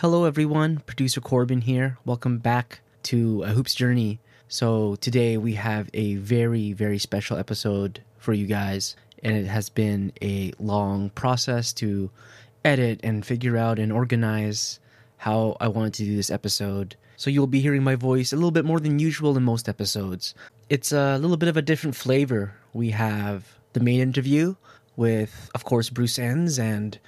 Hello, everyone. Producer Corbin here. Welcome back to A Hoops Journey. So, today we have a very, very special episode for you guys, and it has been a long process to edit and figure out and organize how I wanted to do this episode. So, you'll be hearing my voice a little bit more than usual in most episodes. It's a little bit of a different flavor. We have the main interview with, of course, Bruce Enns and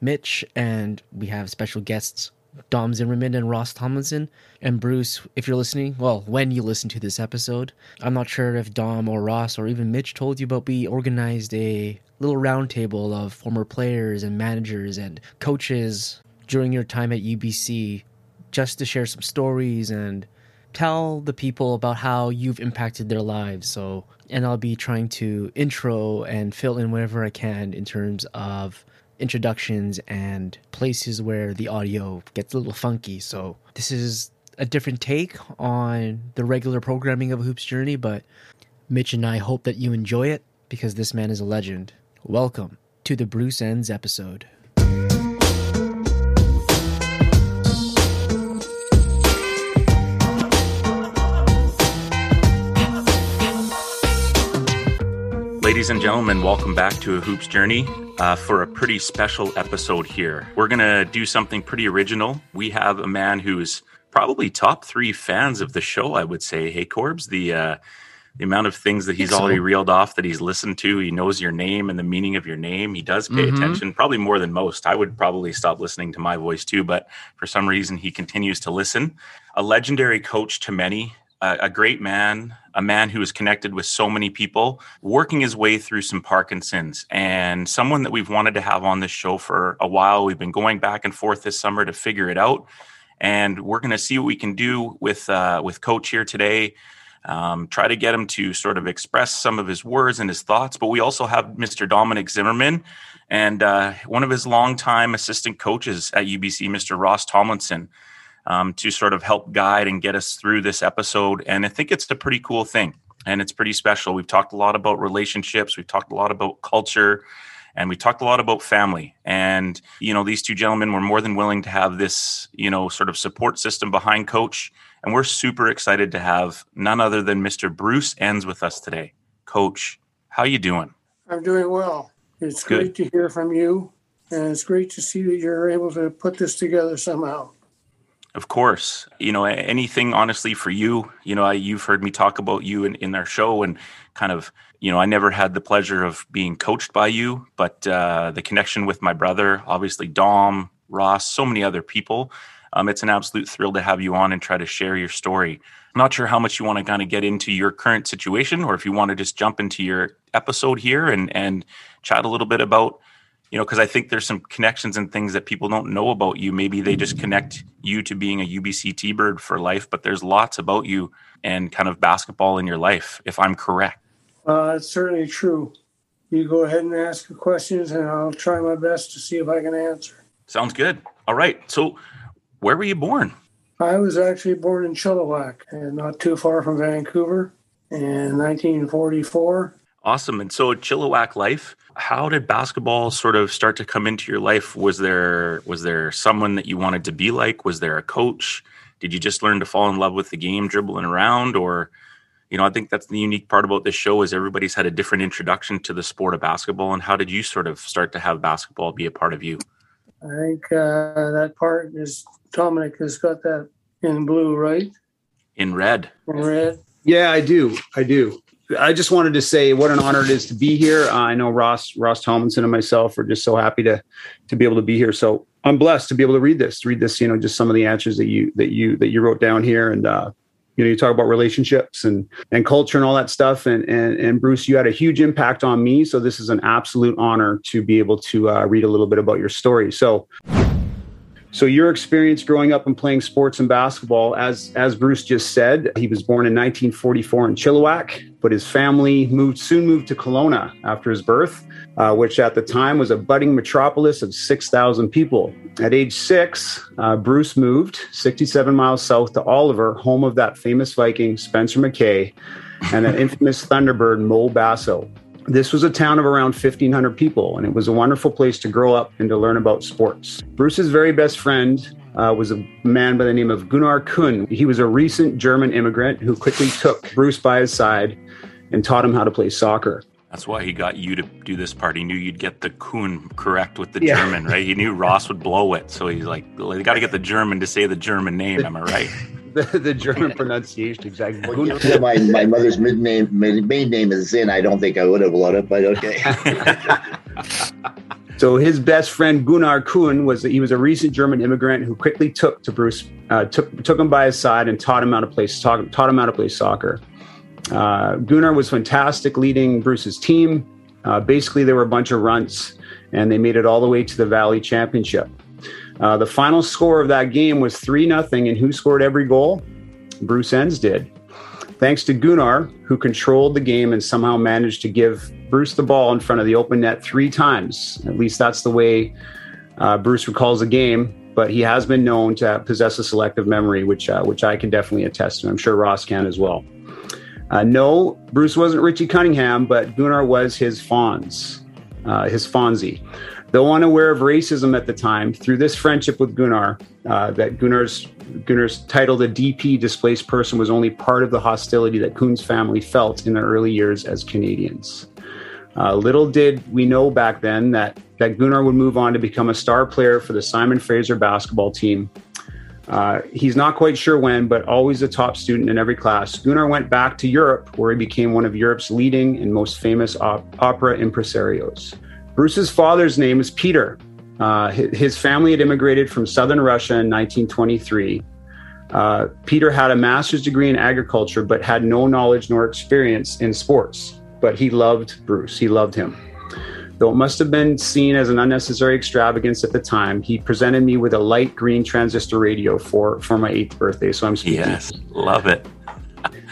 Mitch, and we have special guests Dom Zimmermann and Ross Tomlinson. And Bruce, if you're listening, well, when you listen to this episode, I'm not sure if Dom or Ross or even Mitch told you, but we organized a little roundtable of former players and managers and coaches during your time at UBC just to share some stories and tell the people about how you've impacted their lives. So, and I'll be trying to intro and fill in wherever I can in terms of introductions and places where the audio gets a little funky. So this is a different take on the regular programming of Hoops Journey, but Mitch and I hope that you enjoy it because this man is a legend. Welcome to the Bruce Enns episode. Ladies and gentlemen, welcome back to A Hoops Journey uh, for a pretty special episode here. We're going to do something pretty original. We have a man who's probably top three fans of the show, I would say. Hey, Corbs, the, uh, the amount of things that he's so. already reeled off that he's listened to. He knows your name and the meaning of your name. He does pay mm-hmm. attention, probably more than most. I would probably stop listening to my voice too, but for some reason, he continues to listen. A legendary coach to many, a, a great man, a man who is connected with so many people, working his way through some Parkinson's, and someone that we've wanted to have on this show for a while. We've been going back and forth this summer to figure it out, and we're going to see what we can do with uh, with Coach here today. Um, try to get him to sort of express some of his words and his thoughts. But we also have Mr. Dominic Zimmermann and uh, one of his longtime assistant coaches at UBC, Mr. Ross Tomlinson um, to sort of help guide and get us through this episode. And I think it's a pretty cool thing and it's pretty special. We've talked a lot about relationships, we've talked a lot about culture, and we talked a lot about family. And, you know, these two gentlemen were more than willing to have this, you know, sort of support system behind Coach. And we're super excited to have none other than Mr. Bruce Enns with us today. Coach, how you doing? I'm doing well. It's Good. great to hear from you. And it's great to see that you're able to put this together somehow. Of course. You know, anything honestly for you, you know, I, you've heard me talk about you in, in our show and kind of, you know, I never had the pleasure of being coached by you, but uh, the connection with my brother, obviously Dom, Ross, so many other people. Um, it's an absolute thrill to have you on and try to share your story. Not sure how much you want to kind of get into your current situation or if you want to just jump into your episode here and, and chat a little bit about you know, because I think there's some connections and things that people don't know about you. Maybe they just connect you to being a UBC T Bird for life, but there's lots about you and kind of basketball in your life, if I'm correct. Uh, it's certainly true. You go ahead and ask the questions, and I'll try my best to see if I can answer. Sounds good. All right. So, where were you born? I was actually born in Chilliwack, and not too far from Vancouver, in 1944. Awesome. And so, Chilliwack life how did basketball sort of start to come into your life? Was there was there someone that you wanted to be like? Was there a coach? Did you just learn to fall in love with the game dribbling around or you know, I think that's the unique part about this show is everybody's had a different introduction to the sport of basketball and how did you sort of start to have basketball be a part of you? I think uh, that part is Dominic has got that in blue, right? In red. In red. Yeah, I do. I do. I just wanted to say what an honor it is to be here. Uh, I know Ross Ross Tomlinson and myself are just so happy to to be able to be here. So I'm blessed to be able to read this, read this, you know, just some of the answers that you that you that you wrote down here, and uh, you know, you talk about relationships and and culture and all that stuff. And and and Bruce, you had a huge impact on me. So this is an absolute honor to be able to uh, read a little bit about your story. So. So your experience growing up and playing sports and basketball, as as Bruce just said, he was born in 1944 in Chilliwack, but his family moved soon moved to Kelowna after his birth, uh, which at the time was a budding metropolis of 6,000 people. At age six, uh, Bruce moved 67 miles south to Oliver, home of that famous Viking Spencer McKay and that infamous Thunderbird Mo Basso. This was a town of around 1,500 people, and it was a wonderful place to grow up and to learn about sports. Bruce's very best friend uh, was a man by the name of Gunnar Kuhn. He was a recent German immigrant who quickly took Bruce by his side and taught him how to play soccer. That's why he got you to do this part. He knew you'd get the Kuhn correct with the yeah. German, right? He knew Ross would blow it. So he's like, they got to get the German to say the German name. Am I right? the, the German pronunciation, exactly. Well, my, my mother's maiden name, main name is Zinn. I don't think I would have loved it, but okay. so his best friend Gunnar Kuhn was he was a recent German immigrant who quickly took to Bruce, uh, took took him by his side and taught him how to play taught, taught him how to play soccer. Uh, Gunnar was fantastic leading Bruce's team. Uh, basically, they were a bunch of runts, and they made it all the way to the Valley Championship. Uh, the final score of that game was 3 0, and who scored every goal? Bruce Enns did. Thanks to Gunnar, who controlled the game and somehow managed to give Bruce the ball in front of the open net three times. At least that's the way uh, Bruce recalls the game. But he has been known to possess a selective memory, which uh, which I can definitely attest to. I'm sure Ross can as well. Uh, no, Bruce wasn't Richie Cunningham, but Gunnar was his Fonz, uh, his Fonzie. Though unaware of racism at the time, through this friendship with Gunnar, uh, that Gunnar's Gunnar's title, the DP displaced person, was only part of the hostility that Kuhn's family felt in their early years as Canadians. Uh, little did we know back then that that Gunnar would move on to become a star player for the Simon Fraser basketball team. Uh, he's not quite sure when, but always a top student in every class. Gunnar went back to Europe, where he became one of Europe's leading and most famous op- opera impresarios. Bruce's father's name is Peter. Uh, his family had immigrated from southern Russia in 1923. Uh, Peter had a master's degree in agriculture, but had no knowledge nor experience in sports. But he loved Bruce, he loved him. Though it must have been seen as an unnecessary extravagance at the time, he presented me with a light green transistor radio for, for my eighth birthday. So I'm speaking. Yes, love it.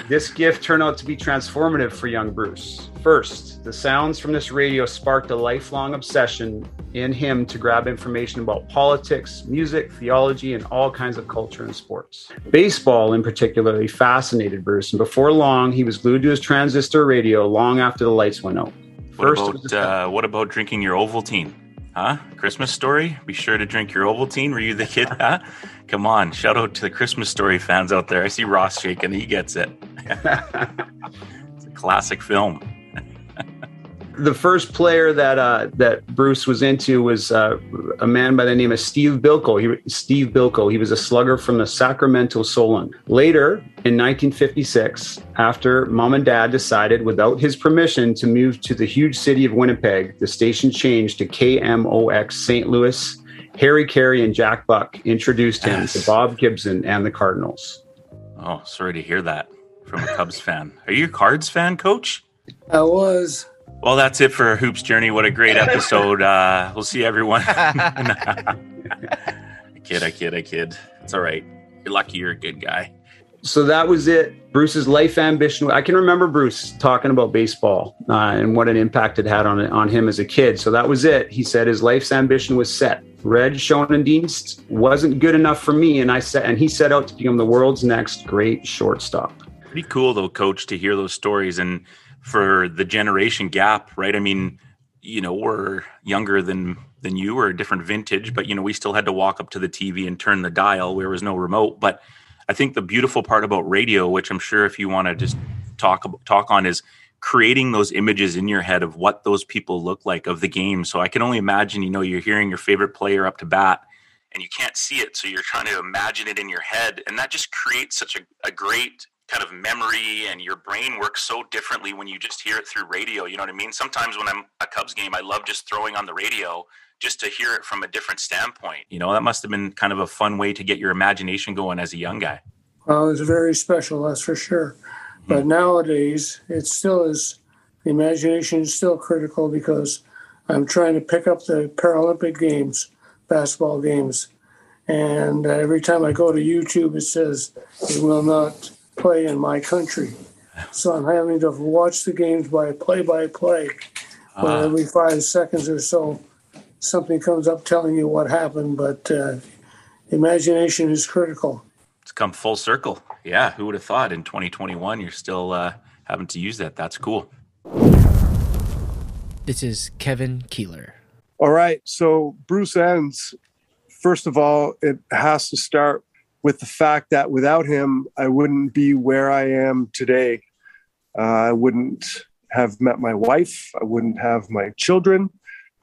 This gift turned out to be transformative for young Bruce. First, the sounds from this radio sparked a lifelong obsession in him to grab information about politics, music, theology, and all kinds of culture and sports. Baseball, in particular, fascinated Bruce, and before long, he was glued to his transistor radio long after the lights went out. First, what about, uh, what about drinking your Ovaltine? Huh? Christmas story? Be sure to drink your Ovaltine. Were you the kid? Huh? Come on. Shout out to the Christmas story fans out there. I see Ross shaking. He gets it. it's a classic film the first player that uh, that Bruce was into was uh, a man by the name of Steve Bilko. He, Steve Bilko. He was a slugger from the Sacramento Solon. Later, in 1956, after mom and dad decided, without his permission, to move to the huge city of Winnipeg, the station changed to KMOX St. Louis. Harry Caray and Jack Buck introduced him yes. to Bob Gibson and the Cardinals. Oh, sorry to hear that from a Cubs fan. Are you a Cards fan, Coach? I was. Well, that's it for Hoops Journey. What a great episode. Uh, we'll see everyone. I kid, I kid, I kid. It's all right. You're lucky you're a good guy. So that was it. Bruce's life ambition. I can remember Bruce talking about baseball uh, and what an impact it had on on him as a kid. So that was it. He said his life's ambition was set. Red Schoendienst wasn't good enough for me, and I said, and he set out to become the world's next great shortstop. Pretty cool, though, Coach, to hear those stories and for the generation gap, right? I mean, you know, we're younger than than you, or a different vintage, but you know, we still had to walk up to the TV and turn the dial. There was no remote. But I think the beautiful part about radio, which I'm sure if you want to just talk talk on, is creating those images in your head of what those people look like of the game. So I can only imagine, you know, you're hearing your favorite player up to bat and you can't see it. So you're trying to imagine it in your head. And that just creates such a, a great kind of memory and your brain works so differently when you just hear it through radio. You know what I mean? Sometimes when I'm a Cubs game, I love just throwing on the radio just to hear it from a different standpoint. You know, that must have been kind of a fun way to get your imagination going as a young guy. Well, it's very special, that's for sure. But mm-hmm. nowadays, it still is, the imagination is still critical because I'm trying to pick up the Paralympic Games, basketball games. And every time I go to YouTube, it says it will not play in my country. So I'm having to watch the games by play by play. Uh, every five seconds or so, something comes up telling you what happened, but uh, imagination is critical. It's come full circle. Yeah, who would have thought in 2021 you're still uh, having to use that? That's cool. This is Kevin Keeler. All right. So Bruce Enns. first of all, it has to start with the fact that without him, I wouldn't be where I am today. Uh, I wouldn't have met my wife. I wouldn't have my children.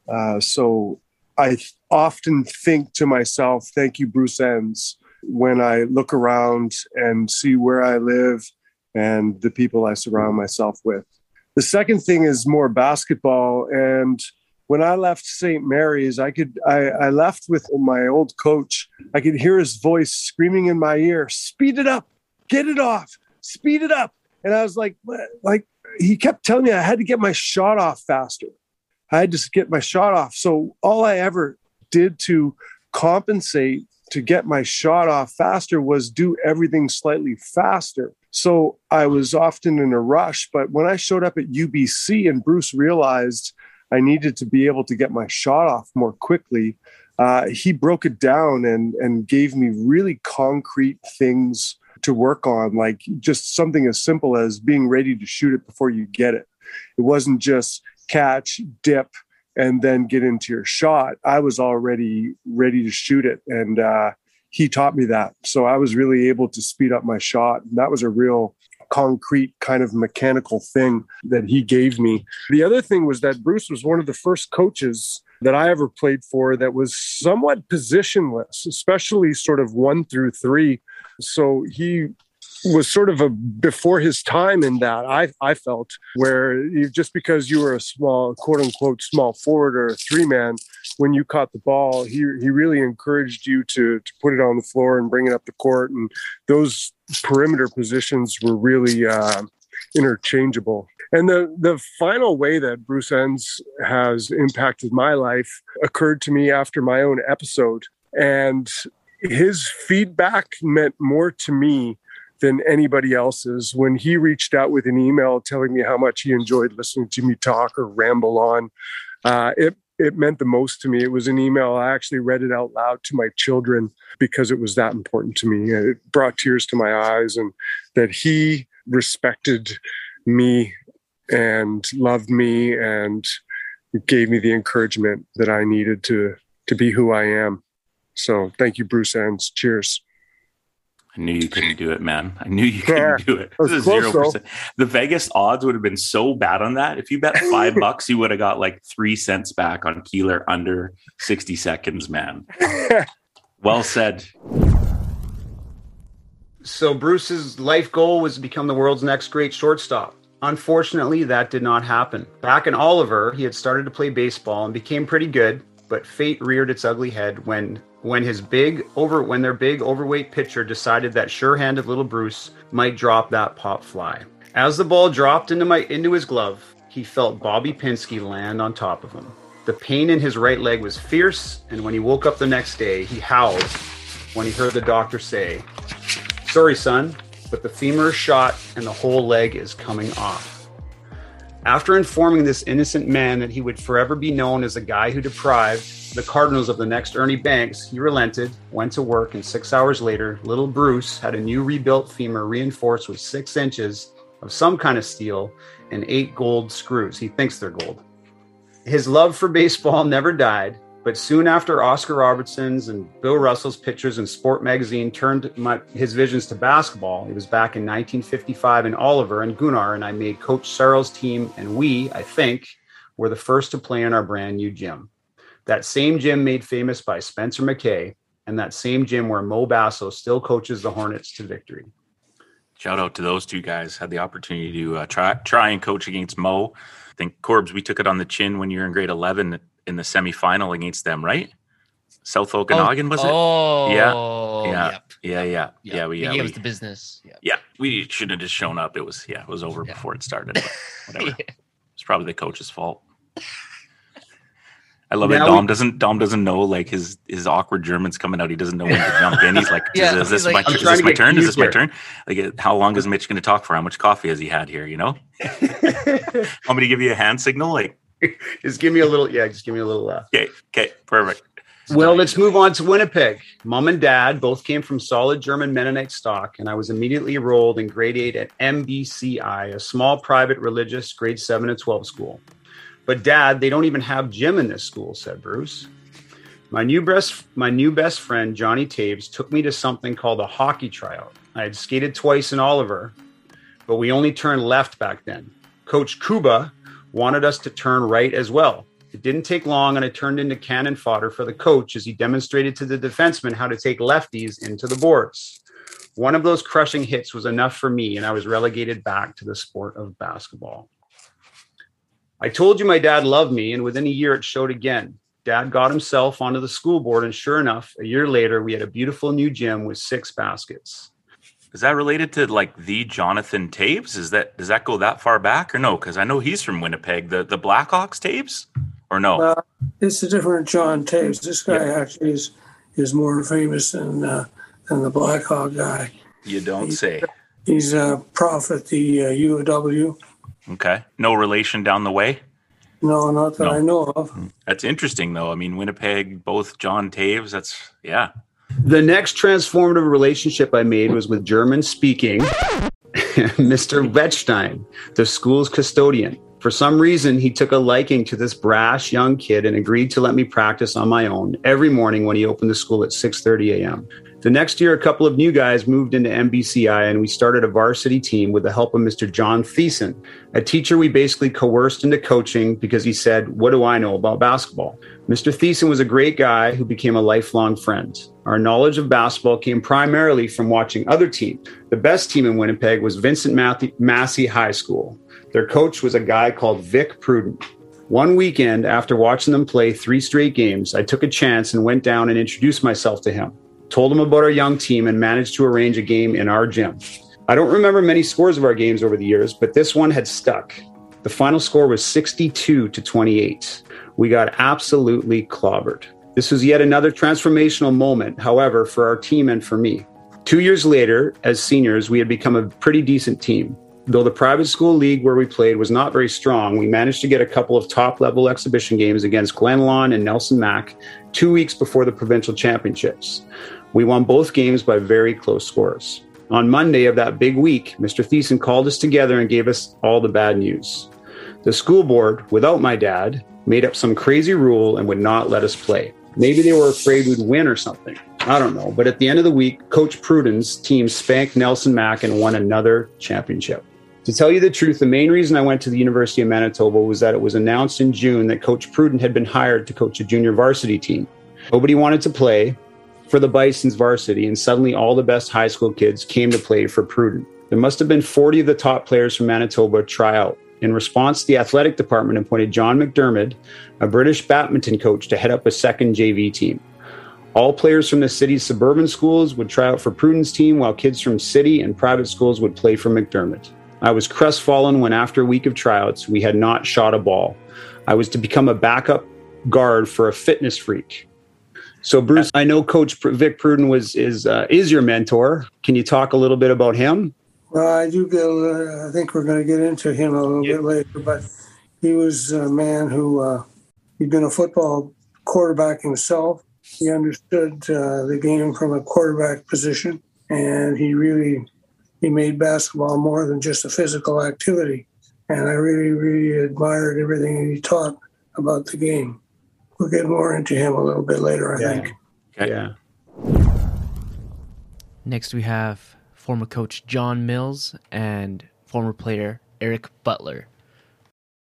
Uh, so I often think to myself, thank you, Bruce Enns, when I look around and see where I live and the people I surround myself with. The second thing is more basketball. And when I left St. Mary's, I could I, I left with my old coach. I could hear his voice screaming in my ear, speed it up, get it off, speed it up. And I was like, like he kept telling me I had to get my shot off faster. I had to get my shot off. So all I ever did to compensate to get my shot off faster was do everything slightly faster. So I was often in a rush. But when I showed up at UBC and Bruce realized I needed to be able to get my shot off more quickly, uh, he broke it down and, and gave me really concrete things to work on, like just something as simple as being ready to shoot it before you get it. It wasn't just catch, dip, and then get into your shot. I was already ready to shoot it. And uh, he taught me that. So I was really able to speed up my shot. And that was a real concrete kind of mechanical thing that he gave me. The other thing was that Bruce was one of the first coaches that I ever played for that was somewhat positionless, especially sort of one through three. So he was sort of a before his time in that I I felt where you, just because you were a small quote unquote small forward or a three man when you caught the ball he he really encouraged you to to put it on the floor and bring it up the court and those perimeter positions were really uh, interchangeable. And the the final way that Bruce Enns has impacted my life occurred to me after my own episode and his feedback meant more to me than anybody else's. When he reached out with an email telling me how much he enjoyed listening to me talk or ramble on, uh, it it meant the most to me. It was an email. I actually read it out loud to my children because it was that important to me. It brought tears to my eyes, and that he respected me and loved me and gave me the encouragement that I needed to to be who I am. So thank you, Bruce Enns. Cheers. I knew you couldn't do it, man. I knew you couldn't do it. This is Zero percent. The Vegas odds would have been so bad on that. If you bet five bucks, you would have got like three cents back on Keeler under sixty seconds, man. well said. So Bruce's life goal was to become the world's next great shortstop. Unfortunately, that did not happen. Back in Oliver, he had started to play baseball and became pretty good, but fate reared its ugly head when when his big over when their big overweight pitcher decided that sure-handed little Bruce might drop that pop fly. As the ball dropped into my into his glove, he felt Bobby Pinsky land on top of him. The pain in his right leg was fierce, and when he woke up the next day, he howled when he heard the doctor say, "Sorry, son, but the femur is shot and the whole leg is coming off." After informing this innocent man that he would forever be known as the guy who deprived the Cardinals of the next Ernie Banks, he relented, went to work, and six hours later, little Bruce had a new rebuilt femur reinforced with six inches of some kind of steel and eight gold screws. He thinks they're gold. His love for baseball never died, but soon after Oscar Robertson's and Bill Russell's pictures in Sport magazine turned my, his visions to basketball, it was back in 1955 in Oliver and Gunnar, and I made Coach Searle's team, and we, I think, were the first to play in our brand new gym. That same gym made famous by Spencer McKay, and that same gym where Mo Basso still coaches the Hornets to victory. Shout out to those two guys. Had the opportunity to uh, try try and coach against Mo. I think Corbs, we took it on the chin when you were in grade 11 in the semifinal against them, right? South Okanagan, oh, was it? Oh, yeah, yeah, yep, yeah, yeah, yep. yeah. We yeah, gave we, us the business. Yep. Yeah, we shouldn't have just shown up. It was yeah, it was over yeah. before it started. whatever. yeah. It's probably the coach's fault. I love now it. Dom we, doesn't Dom doesn't know like his his awkward German's coming out. He doesn't know when to jump in. He's like, yeah, is, is this like, my, is this my turn? Is this my turn? Like, uh, how long is Mitch going to talk for? How much coffee has he had here? You know, want me to give you a hand signal? Like, just give me a little. Yeah, just give me a little. Uh... Okay. Okay. Perfect. Well, let's move on to Winnipeg. Mom and dad both came from solid German Mennonite stock, and I was immediately enrolled in grade eight at MBCI, a small private religious grade seven and 12 school. But dad, they don't even have gym in this school, said Bruce. My new best my new best friend Johnny Taves took me to something called a hockey tryout. I had skated twice in Oliver, but we only turned left back then. Coach Kuba wanted us to turn right as well. It didn't take long, and I turned into cannon fodder for the coach as he demonstrated to the defensemen how to take lefties into the boards. One of those crushing hits was enough for me, and I was relegated back to the sport of basketball. I told you my dad loved me, and within a year it showed again. Dad got himself onto the school board, and sure enough, a year later, we had a beautiful new gym with six baskets. Is that related to like the Jonathan Taves? Is that does that go that far back or no? Because I know he's from Winnipeg. The the Blackhawks Taves or no? Well, it's a different John Taves. This guy yeah. actually is is more famous than uh, than the Blackhawk guy. You don't he's, say. He's a prof at the uh, UW. Okay, no relation down the way. No, not that no. I know of. That's interesting, though. I mean, Winnipeg, both John Taves. That's yeah. The next transformative relationship I made was with German speaking Mr. Wettstein, the school's custodian. For some reason, he took a liking to this brash young kid and agreed to let me practice on my own every morning when he opened the school at 6:30 a.m. The next year, a couple of new guys moved into MBCI and we started a varsity team with the help of Mr. John Thiessen, a teacher we basically coerced into coaching because he said, What do I know about basketball? Mr. Thiessen was a great guy who became a lifelong friend. Our knowledge of basketball came primarily from watching other teams. The best team in Winnipeg was Vincent Massey High School. Their coach was a guy called Vic Pruden. One weekend, after watching them play three straight games, I took a chance and went down and introduced myself to him told him about our young team, and managed to arrange a game in our gym. I don't remember many scores of our games over the years, but this one had stuck. The final score was 62 to 28. We got absolutely clobbered. This was yet another transformational moment, however, for our team and for me. Two years later, as seniors, we had become a pretty decent team. Though the private school league where we played was not very strong, we managed to get a couple of top level exhibition games against Glen and Nelson Mack two weeks before the provincial championships. We won both games by very close scores. On Monday of that big week, Mr. Thiessen called us together and gave us all the bad news. The school board, without my dad, made up some crazy rule and would not let us play. Maybe they were afraid we'd win or something. I don't know. But at the end of the week, Coach Pruden's team spanked Nelson Mack and won another championship. To tell you the truth, the main reason I went to the University of Manitoba was that it was announced in June that Coach Pruden had been hired to coach a junior varsity team. Nobody wanted to play, for the Bison's varsity, and suddenly all the best high school kids came to play for Pruden. There must have been 40 of the top players from Manitoba try out. In response, the athletic department appointed John McDermott, a British badminton coach, to head up a second JV team. All players from the city's suburban schools would try out for Pruden's team, while kids from city and private schools would play for McDermott. I was crestfallen when, after a week of tryouts, we had not shot a ball. I was to become a backup guard for a fitness freak. So, Bruce, I know Coach Vic Pruden was is uh, is your mentor. Can you talk a little bit about him? Well, I do. Get, uh, I think we're going to get into him a little yeah. bit later, but he was a man who uh, he'd been a football quarterback himself. He understood uh, the game from a quarterback position, and he really he made basketball more than just a physical activity. And I really, really admired everything he taught about the game we'll get more into him a little bit later, I yeah. think. Okay. Yeah. Next, we have former coach John Mills and former player Eric Butler.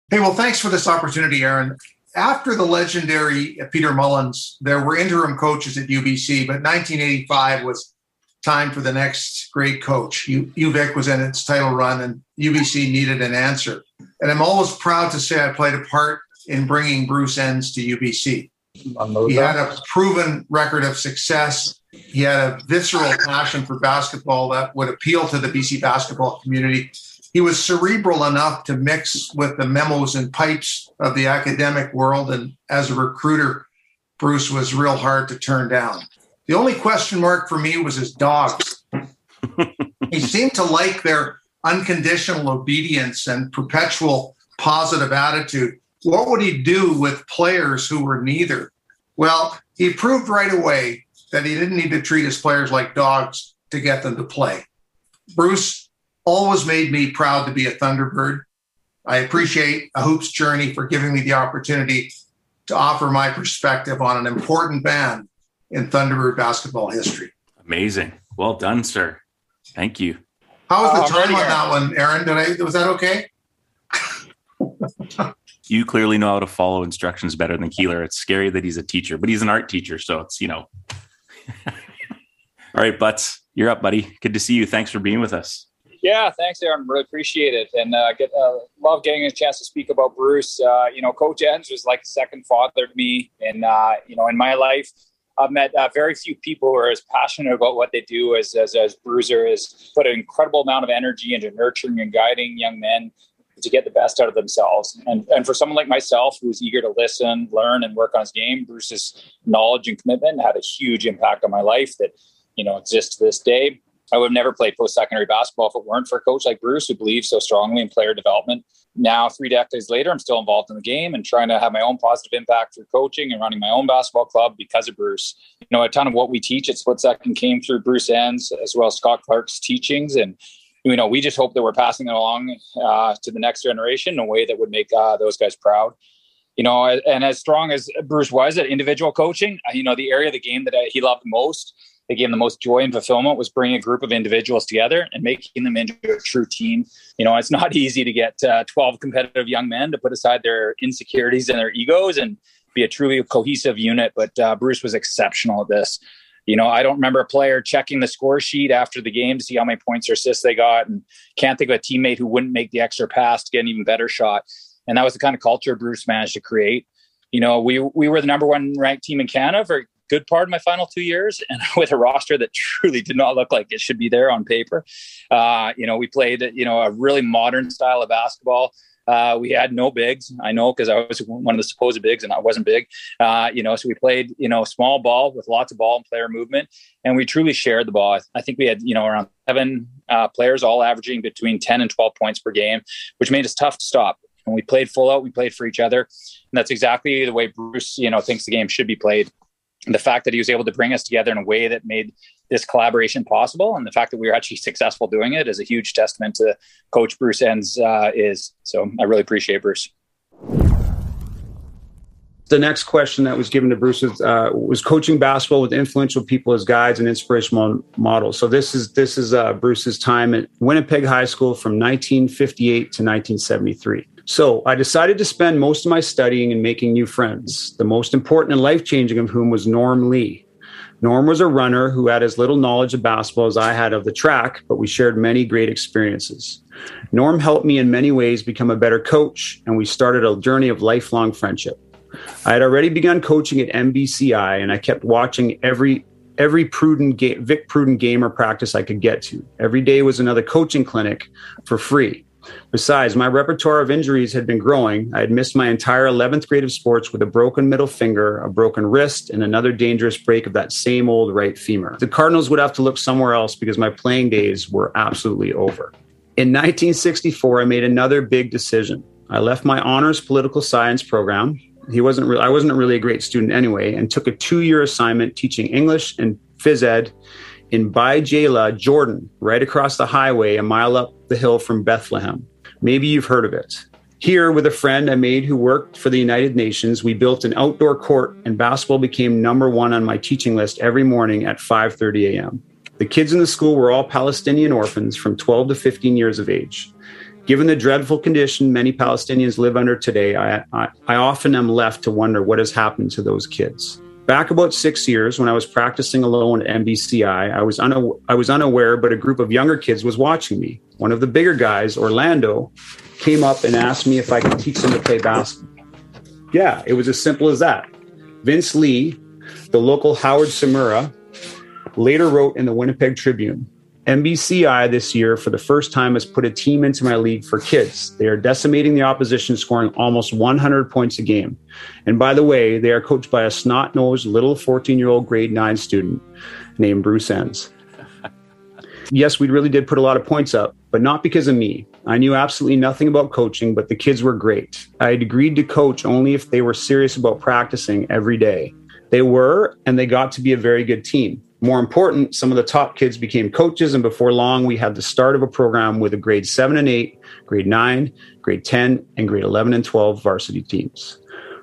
Hey, well, thanks for this opportunity, Aaron. After the legendary Peter Mullins, there were interim coaches at UBC, but 1985 was time for the next great coach. U- UVic was in its title run, and UBC needed an answer. And I'm always proud to say I played a part in bringing Bruce Enns to UBC. He had a proven record of success. He had a visceral passion for basketball that would appeal to the BC basketball community. He was cerebral enough to mix with the memos and pipes of the academic world. And as a recruiter, Bruce was real hard to turn down. The only question mark for me was his dogs. he seemed to like their unconditional obedience and perpetual positive attitude what would he do with players who were neither? Well, he proved right away that he didn't need to treat his players like dogs to get them to play. Bruce always made me proud to be a Thunderbird. I appreciate a hoops journey for giving me the opportunity to offer my perspective on an important band in Thunderbird basketball history. Amazing. Well done, sir. Thank you. How was the uh, time on that one, Aaron? Did I was that okay? you clearly know how to follow instructions better than Keeler. It's scary that he's a teacher, but he's an art teacher, so it's you know. All right, Butts, you're up, buddy. Good to see you. Thanks for being with us. Yeah, thanks, Aaron. Really appreciate it, and uh, get uh, love getting a chance to speak about Bruce. Uh, you know, Coach Enns was like a second father to me, and uh, you know, in my life, I've met uh, very few people who are as passionate about what they do as as, as Bruiser has put an incredible amount of energy into nurturing and guiding young men to get the best out of themselves. And and for someone like myself who was eager to listen, learn, and work on his game, Bruce's knowledge and commitment had a huge impact on my life that you know exists to this day. I would have never played post secondary basketball if it weren't for a coach like Bruce, who believes so strongly in player development. Now, three decades later, I'm still involved in the game and trying to have my own positive impact through coaching and running my own basketball club because of Bruce. You know, a ton of what we teach at Split Second came through Bruce Enns as well as Scott Clark's teachings. And, you know, we just hope that we're passing it along uh, to the next generation in a way that would make uh, those guys proud you know, and as strong as Bruce was at individual coaching, you know, the area of the game that he loved most that gave him the most joy and fulfillment was bringing a group of individuals together and making them into a true team. You know, it's not easy to get uh, 12 competitive young men to put aside their insecurities and their egos and be a truly cohesive unit. But uh, Bruce was exceptional at this. You know, I don't remember a player checking the score sheet after the game to see how many points or assists they got, and can't think of a teammate who wouldn't make the extra pass to get an even better shot. And that was the kind of culture Bruce managed to create. You know, we we were the number one ranked team in Canada for a good part of my final two years, and with a roster that truly did not look like it should be there on paper. Uh, you know, we played you know a really modern style of basketball. Uh, we had no bigs. I know because I was one of the supposed bigs and I wasn't big. Uh, you know, so we played, you know, small ball with lots of ball and player movement, and we truly shared the ball. I think we had, you know, around seven uh, players, all averaging between 10 and 12 points per game, which made us tough to stop. And we played full out. We played for each other, and that's exactly the way Bruce, you know, thinks the game should be played the fact that he was able to bring us together in a way that made this collaboration possible and the fact that we were actually successful doing it is a huge testament to coach bruce enns uh, is so i really appreciate bruce the next question that was given to Bruce was, uh, was coaching basketball with influential people as guides and inspirational models. So this is this is uh, Bruce's time at Winnipeg High School from 1958 to 1973. So I decided to spend most of my studying and making new friends, the most important and life changing of whom was Norm Lee. Norm was a runner who had as little knowledge of basketball as I had of the track, but we shared many great experiences. Norm helped me in many ways become a better coach, and we started a journey of lifelong friendship. I had already begun coaching at MBCI, and I kept watching every every Pruden ga- Vic Pruden gamer practice I could get to. Every day was another coaching clinic for free. Besides, my repertoire of injuries had been growing. I had missed my entire 11th grade of sports with a broken middle finger, a broken wrist, and another dangerous break of that same old right femur. The Cardinals would have to look somewhere else because my playing days were absolutely over. In 1964, I made another big decision. I left my honors political science program. He wasn't re- I wasn't really a great student anyway, and took a two-year assignment teaching English and phys ed in Beit Jala, Jordan, right across the highway a mile up the hill from Bethlehem. Maybe you've heard of it. Here, with a friend I made who worked for the United Nations, we built an outdoor court, and basketball became number one on my teaching list every morning at 5:30 a.m. The kids in the school were all Palestinian orphans from 12 to 15 years of age. Given the dreadful condition many Palestinians live under today, I, I, I often am left to wonder what has happened to those kids. Back about six years, when I was practicing alone at MBCI, I was, una- I was unaware, but a group of younger kids was watching me. One of the bigger guys, Orlando, came up and asked me if I could teach them to play basketball. Yeah, it was as simple as that. Vince Leah, the local Howard Samura, later wrote in the Winnipeg Tribune MBCI this year, for the first time, has put a team into my league for kids. They are decimating the opposition, scoring almost 100 points a game. And by the way, they are coached by a snot nosed little 14 year old grade nine student named Bruce Enns. yes, we really did put a lot of points up, but not because of me. I knew absolutely nothing about coaching, but the kids were great. I had agreed to coach only if they were serious about practicing every day. They were, and they got to be a very good team. More important, some of the top kids became coaches, and before long, we had the start of a program with a grade seven and eight, grade nine, grade 10, and grade 11 and 12 varsity teams.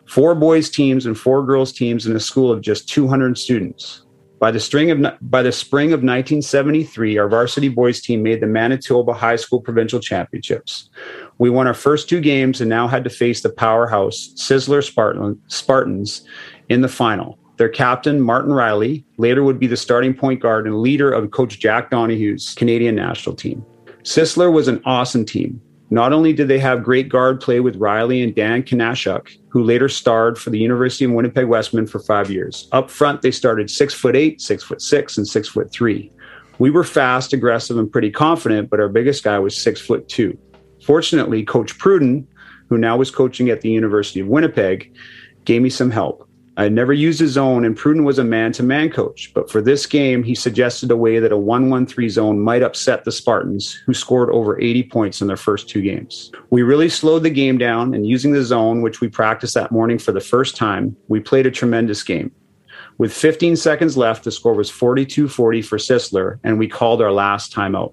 four boys teams and four girls teams in a school of just 200 students. By the, string of, by the spring of 1973, our varsity boys team made the Manitoba High School Provincial Championships. We won our first two games and now had to face the powerhouse Sisler Spartan, Spartans in the final. Their captain, Martin Riley, later would be the starting point guard and leader of Coach Jack Donahue's Canadian national team. Sisler was an awesome team. Not only did they have great guard play with Riley and Dan Kanashuk, who later starred for the University of Winnipeg Wesmen for five years. Up front, they started six foot eight, six foot six, and six foot three. We were fast, aggressive, and pretty confident, but our biggest guy was six foot two. Fortunately, Coach Pruden, who now was coaching at the University of Winnipeg, gave me some help. I had never used a zone, and Pruden was a man to man coach. But for this game, he suggested a way that a 1 1 3 zone might upset the Spartans, who scored over 80 points in their first two games. We really slowed the game down, and using the zone, which we practiced that morning for the first time, we played a tremendous game. With 15 seconds left, the score was 42 40 for Sisler, and we called our last timeout.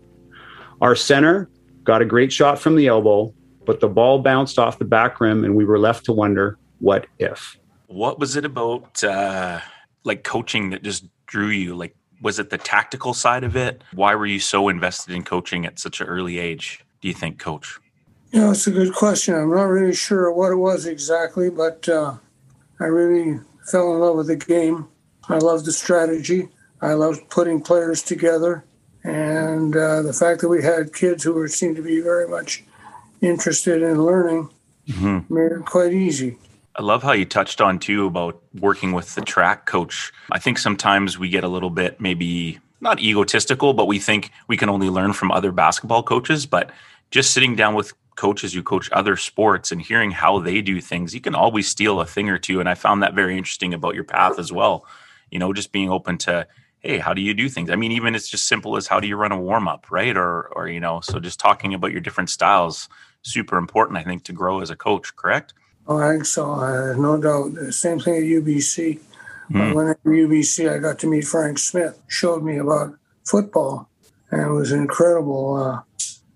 Our center got a great shot from the elbow, but the ball bounced off the back rim, and we were left to wonder what if what was it about uh, like coaching that just drew you? Like, was it the tactical side of it? Why were you so invested in coaching at such an early age? Do you think, Coach? You know, it's a good question. I'm not really sure what it was exactly, but uh, I really fell in love with the game. I loved the strategy. I loved putting players together, and uh, the fact that we had kids who were seemed to be very much interested in learning mm-hmm. made it quite easy. I love how you touched on too about working with the track coach. I think sometimes we get a little bit maybe not egotistical, but we think we can only learn from other basketball coaches. But just sitting down with coaches who coach other sports and hearing how they do things, you can always steal a thing or two. And I found that very interesting about your path as well. You know, just being open to, hey, how do you do things? I mean, even it's just simple as how do you run a warm up, right? Or, or you know, so just talking about your different styles, super important, I think, to grow as a coach. Correct? Oh, I think so. Uh, no doubt. The same thing at UBC. Mm. When at UBC, I got to meet Frank Smith. Showed me about football, and it was incredible uh,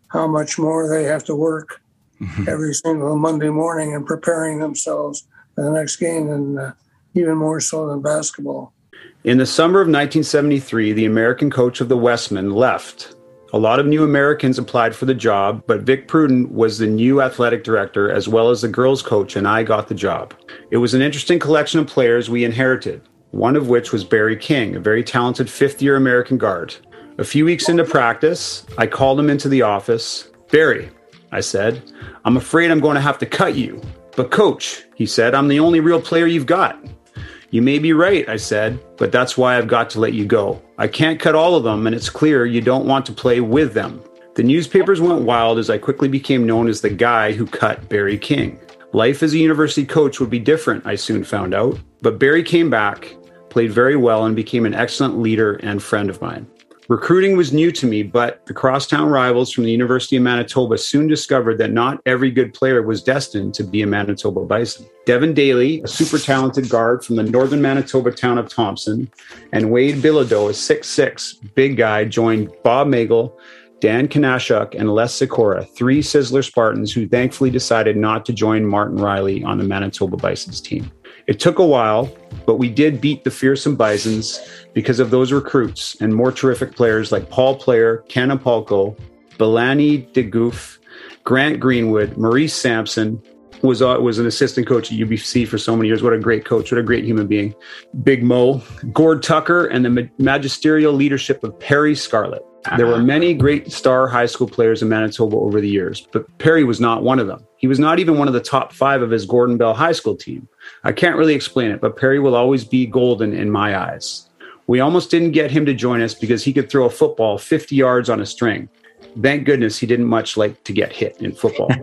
how much more they have to work mm-hmm. every single Monday morning and preparing themselves for the next game, and uh, even more so than basketball. In the summer of 1973, the American coach of the Wesmen left a lot of new Americans applied for the job, but Vic Pruden was the new athletic director as well as the girls' coach, and I got the job. It was an interesting collection of players we inherited, one of which was Barry King, a very talented fifth year American guard. A few weeks into practice, I called him into the office. Barry, I said, I'm afraid I'm going to have to cut you. But, coach, he said, I'm the only real player you've got. You may be right, I said, but that's why I've got to let you go. I can't cut all of them, and it's clear you don't want to play with them. The newspapers went wild as I quickly became known as the guy who cut Barry King. Life as a university coach would be different, I soon found out, but Barry came back, played very well, and became an excellent leader and friend of mine. Recruiting was new to me, but the crosstown rivals from the University of Manitoba soon discovered that not every good player was destined to be a Manitoba Bison. Devin Daly, a super talented guard from the northern Manitoba town of Thompson, and Wade Bilodeau, a 6'6 big guy, joined Bob Magel, Dan Kanashuk, and Les Sikora, three Sisler Spartans who thankfully decided not to join Martin Riley on the Manitoba Bison's team. It took a while, but we did beat the fearsome Bisons because of those recruits and more terrific players like Paul Player, Ken Apolko, Belani DeGoof, Grant Greenwood, Maurice Sampson, was uh, was an assistant coach at UBC for so many years. What a great coach! What a great human being. Big Mo, Gord Tucker, and the magisterial leadership of Perrie Scarlett. There were many great star high school players in Manitoba over the years, but Perrie was not one of them. He was not even one of the top five of his Gordon Bell High School team. I can't really explain it, but Perrie will always be golden in my eyes. We almost didn't get him to join us because he could throw a football 50 yards on a string. Thank goodness he didn't much like to get hit in football.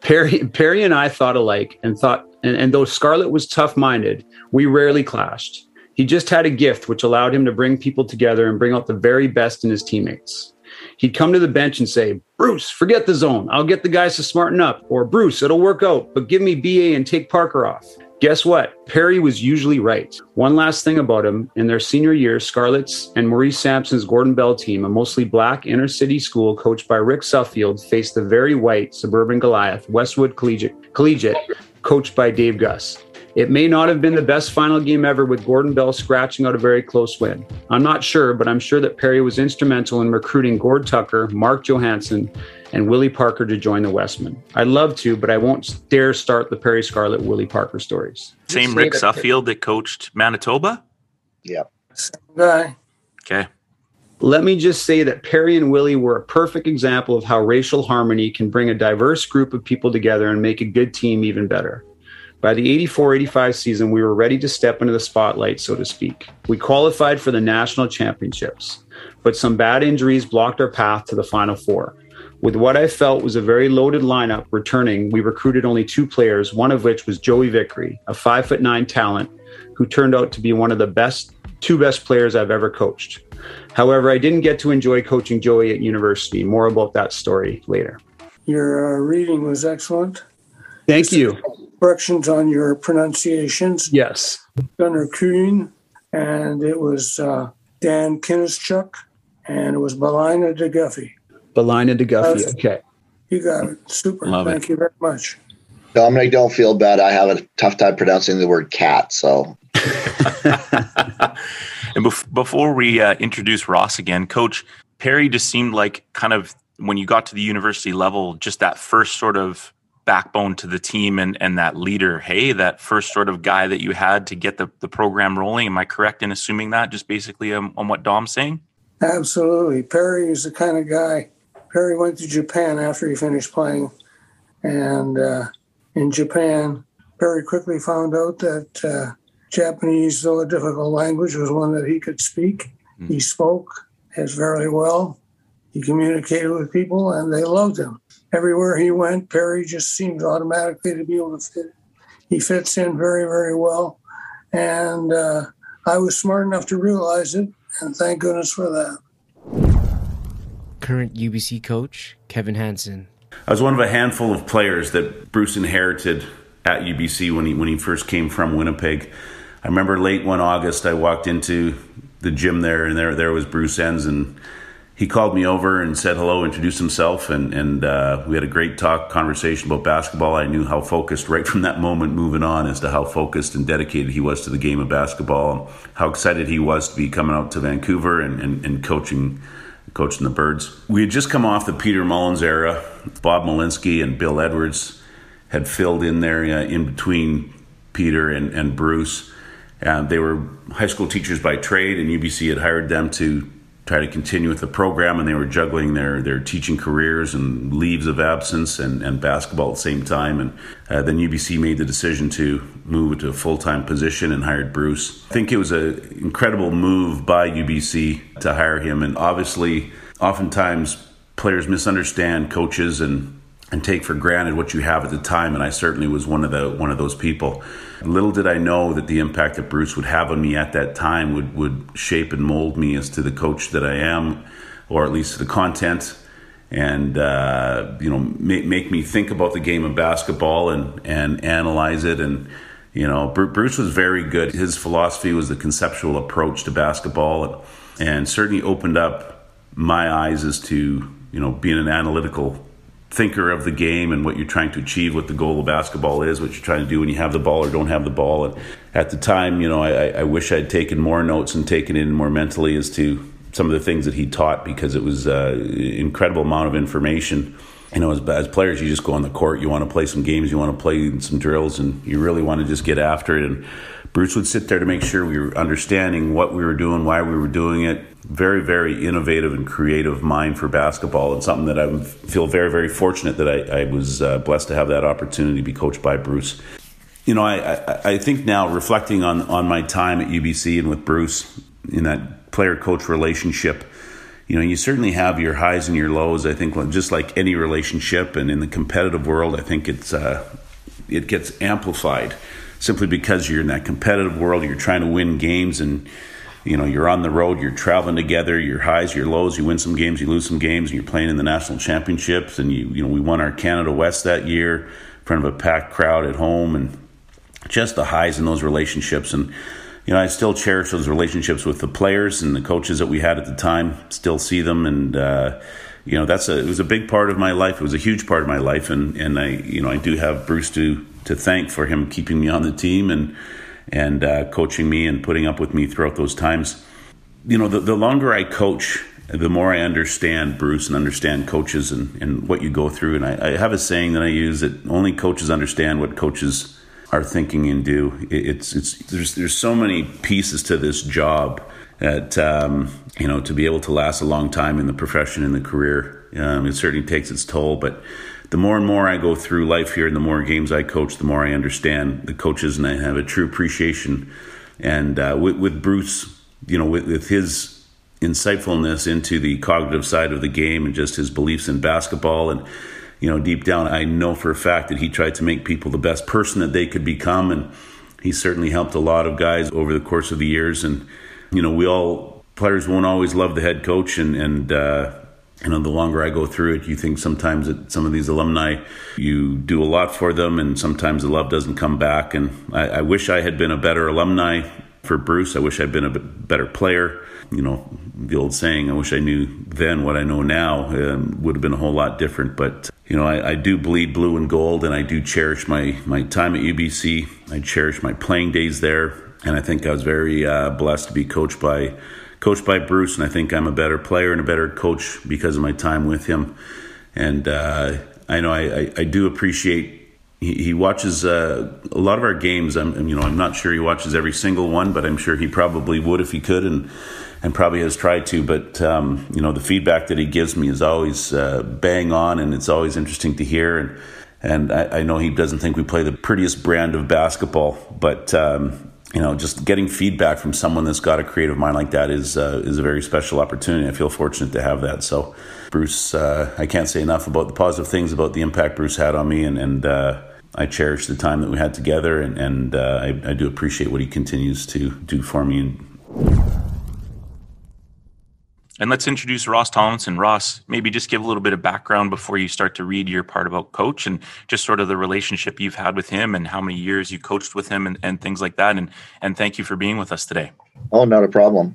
Perrie, Perrie and I thought alike and thought, and, and though Scarlett was tough minded, we rarely clashed. He just had a gift which allowed him to bring people together and bring out the very best in his teammates. He'd come to the bench and say, Bruce, forget the zone. I'll get the guys to smarten up. Or Bruce, it'll work out, but give me BA and take Parker off. Guess what? Perrie was usually right. One last thing about him in their senior year, Scarlett's and Maurice Sampson's Gordon Bell team, a mostly black inner city school coached by Rick Suffield, faced the very white suburban Goliath, Westwood Collegiate, Collegiate coached by Dave Gus. It may not have been the best final game ever with Gordon Bell scratching out a very close win. I'm not sure, but I'm sure that Perrie was instrumental in recruiting Gord Tucker, Mark Johansson, and Willie Parker to join the Wesmen. I'd love to, but I won't dare start the Perrie Scarlett Willie Parker stories. Same Rick Suffield that coached Manitoba? Yep. Same guy. Okay. Let me just say that Perrie and Willie were a perfect example of how racial harmony can bring a diverse group of people together and make a good team even better. By the 84 85 season, we were ready to step into the spotlight, so to speak. We qualified for the national championships, but some bad injuries blocked our path to the Final Four. With what I felt was a very loaded lineup returning, we recruited only two players, one of which was Joey Vickery, a five foot nine talent who turned out to be one of the best two best players I've ever coached. However, I didn't get to enjoy coaching Joey at university. More about that story later. Your uh, reading was excellent. Thank you. Corrections on your pronunciations. Yes. Gunnar Kuhn, and it was uh, Dan Kinnischuk, and it was Belina DeGuffey. Belina DeGuffey. That's- Okay. You got it. Super. Love it. Thank you very much. Dominic, don't feel bad. I have a tough time pronouncing the word cat. So and bef- before we uh, introduce Ross again, Coach Perrie just seemed like kind of when you got to the university level, just that first sort of backbone to the team and, and that leader. Hey, that first sort of guy that you had to get the, the program rolling. Am I correct in assuming that just basically um, on what Dom's saying? Absolutely. Perrie is the kind of guy. Perrie went to Japan after he finished playing. And uh, in Japan, Perrie quickly found out that uh, Japanese, though a difficult language, was one that he could speak. Mm. He spoke as very well. He communicated with people, and they loved him. Everywhere he went, Perry just seemed automatically to be able to fit. He fits in very, very well. And uh, I was smart enough to realize it, and thank goodness for that. Current UBC coach, Kevin Hanson. I was one of a handful of players that Bruce inherited at UBC when he when he first came from Winnipeg. I remember late one August, I walked into the gym there, and there there was Bruce Enns, and he called me over and said hello, introduced himself, and and uh, we had a great talk conversation about basketball. I knew how focused right from that moment moving on as to how focused and dedicated he was to the game of basketball, how excited he was to be coming out to Vancouver and, and, and coaching coaching the Birds. We had just come off the Peter Mullins era. Bob Malinsky and Bill Edwards had filled in there uh, in between Peter and, and Bruce. And they were high school teachers by trade, and UBC had hired them to try to continue with the program, and they were juggling their, their teaching careers and leaves of absence and, and basketball at the same time. And uh, then UBC made the decision to move to a full time position and hired Bruce. I think it was an incredible move by UBC to hire him, and obviously, oftentimes players misunderstand coaches and and take for granted what you have at the time and I certainly was one of the one of those people. Little did I know that the impact that Bruce would have on me at that time would would shape and mold me as to the coach that I am or at least the content and uh, you know make, make me think about the game of basketball and and analyze it and you know Bru- Bruce was very good his philosophy was the conceptual approach to basketball and, and certainly opened up my eyes as to you know being an analytical thinker of the game and what you're trying to achieve, what the goal of basketball is, what you're trying to do when you have the ball or don't have the ball. And at the time, you know, I, I wish I'd taken more notes and taken in more mentally as to some of the things that he taught because it was an incredible amount of information. You know, as, as players, you just go on the court, you want to play some games, you want to play some drills, and you really want to just get after it. And Bruce would sit there to make sure we were understanding what we were doing, why we were doing it. Very, very innovative and creative mind for basketball, and something that I feel very, very fortunate that I, I was uh, blessed to have that opportunity to be coached by Bruce. You know, I, I, I think now reflecting on, on my time at UBC and with Bruce in that player coach relationship, you know, you certainly have your highs and your lows. I think just like any relationship, and in the competitive world, I think it's uh, it gets amplified simply because you're in that competitive world. You're trying to win games, and you know you're on the road. You're traveling together. Your highs, your lows. You win some games, you lose some games, and you're playing in the national championships. And you you know we won our Canada West that year in front of a packed crowd at home, and just the highs in those relationships and you know, I still cherish those relationships with the players and the coaches that we had at the time. Still see them, and uh, you know that's a it was a big part of my life. It was a huge part of my life, and and I you know I do have Bruce to to thank for him keeping me on the team and and uh, coaching me and putting up with me throughout those times. You know, the, the longer I coach, the more I understand Bruce and understand coaches and, and what you go through. And I, I have a saying that I use that only coaches understand what coaches are thinking and do. It's it's there's there's so many pieces to this job that um, you know to be able to last a long time in the profession in the career. Um, it certainly takes its toll, but the more and more I go through life here, and the more games I coach, the more I understand the coaches, and I have a true appreciation. And uh, with, with Bruce, you know, with, with his insightfulness into the cognitive side of the game and just his beliefs in basketball and you know deep down i know for a fact that he tried to make people the best person that they could become and he certainly helped a lot of guys over the course of the years and you know we all players won't always love the head coach and and uh, you know the longer i go through it you think sometimes that some of these alumni you do a lot for them and sometimes the love doesn't come back and i, I wish i had been a better alumni for bruce i wish i'd been a better player you know, the old saying, I wish I knew then what I know now um, would have been a whole lot different. But, you know, I, I, do bleed blue and gold and I do cherish my, my time at UBC. I cherish my playing days there. And I think I was very uh, blessed to be coached by, coached by Bruce. And I think I'm a better player and a better coach because of my time with him. And uh, I know I, I, I do appreciate he, watches uh, a lot of our games. I'm, you know, I'm not sure he watches every single one, but I'm sure he probably would if he could. And and probably has tried to. But um, you know, the feedback that he gives me is always uh, bang on, and it's always interesting to hear. And and I, I, know he doesn't think we play the prettiest brand of basketball, but um, you know, just getting feedback from someone that's got a creative mind like that is uh, is a very special opportunity. I feel fortunate to have that. So, Bruce, uh, I can't say enough about the positive things about the impact Bruce had on me, and and uh, I cherish the time that we had together, and, and uh, I, I do appreciate what he continues to do for me. And, and let's introduce Ross Tomlinson. Ross, maybe just give a little bit of background before you start to read your part about coach and just sort of the relationship you've had with him and how many years you coached with him and, and things like that. And, and thank you for being with us today. Oh, not a problem.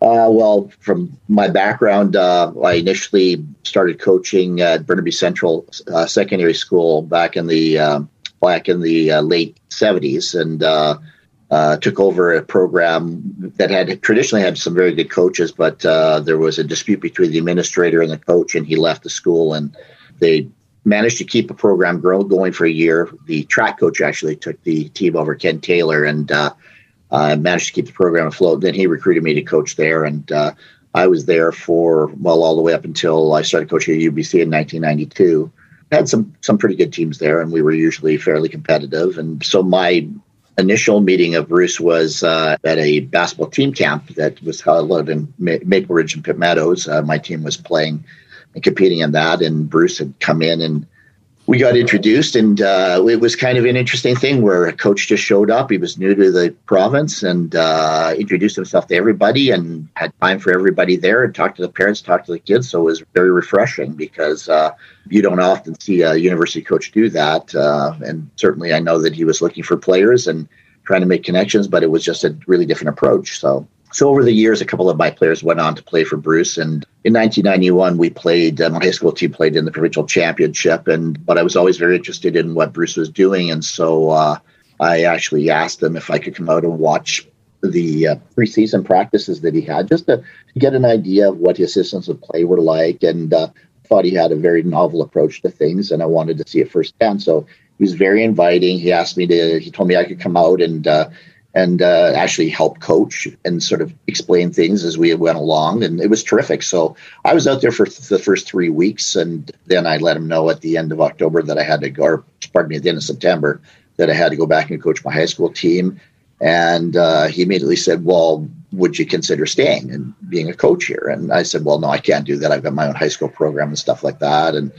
Uh, well, from my background, uh, I initially started coaching at Burnaby Central uh, Secondary School back in the uh, back in the uh, late '70s, and uh, uh, took over a program that had traditionally had some very good coaches, but uh, there was a dispute between the administrator and the coach, and he left the school. And they managed to keep a program grow, going for a year. The track coach actually took the team over, Ken Taylor, and uh, managed to keep the program afloat. Then he recruited me to coach there, and uh, I was there for well all the way up until I started coaching at UBC in 1992 had some some pretty good teams there, and we were usually fairly competitive. And so my initial meeting of Bruce was uh, at a basketball team camp that was held in Maple Ridge and Pitt Meadows. Uh, my team was playing and competing in that, and Bruce had come in and we got introduced, and uh, it was kind of an interesting thing where a coach just showed up. He was new to the province and uh, introduced himself to everybody and had time for everybody there and talked to the parents, talked to the kids. So it was very refreshing because uh, you don't often see a university coach do that. Uh, and certainly, I know that he was looking for players and trying to make connections, but it was just a really different approach. So so over the years, a couple of my players went on to play for Bruce, and in 1991, we played. Uh, my high school team played in the provincial championship, and but I was always very interested in what Bruce was doing, and so uh, I actually asked him if I could come out and watch the uh, preseason practices that he had, just to, get an idea of what his systems of play were like, and uh, thought he had a very novel approach to things, and I wanted to see it firsthand. So he was very inviting. He asked me to. He told me I could come out and uh, and uh, actually help coach and sort of explain things as we went along. And it was terrific. So I was out there for the first three weeks, and then I let him know at the end of October that I had to go, or pardon me, at the end of September that I had to go back and coach my high school team. And uh, he immediately said, "Well, would you consider staying and being a coach here?" And I said, "Well, no, I can't do that. I've got my own high school program and stuff like that." And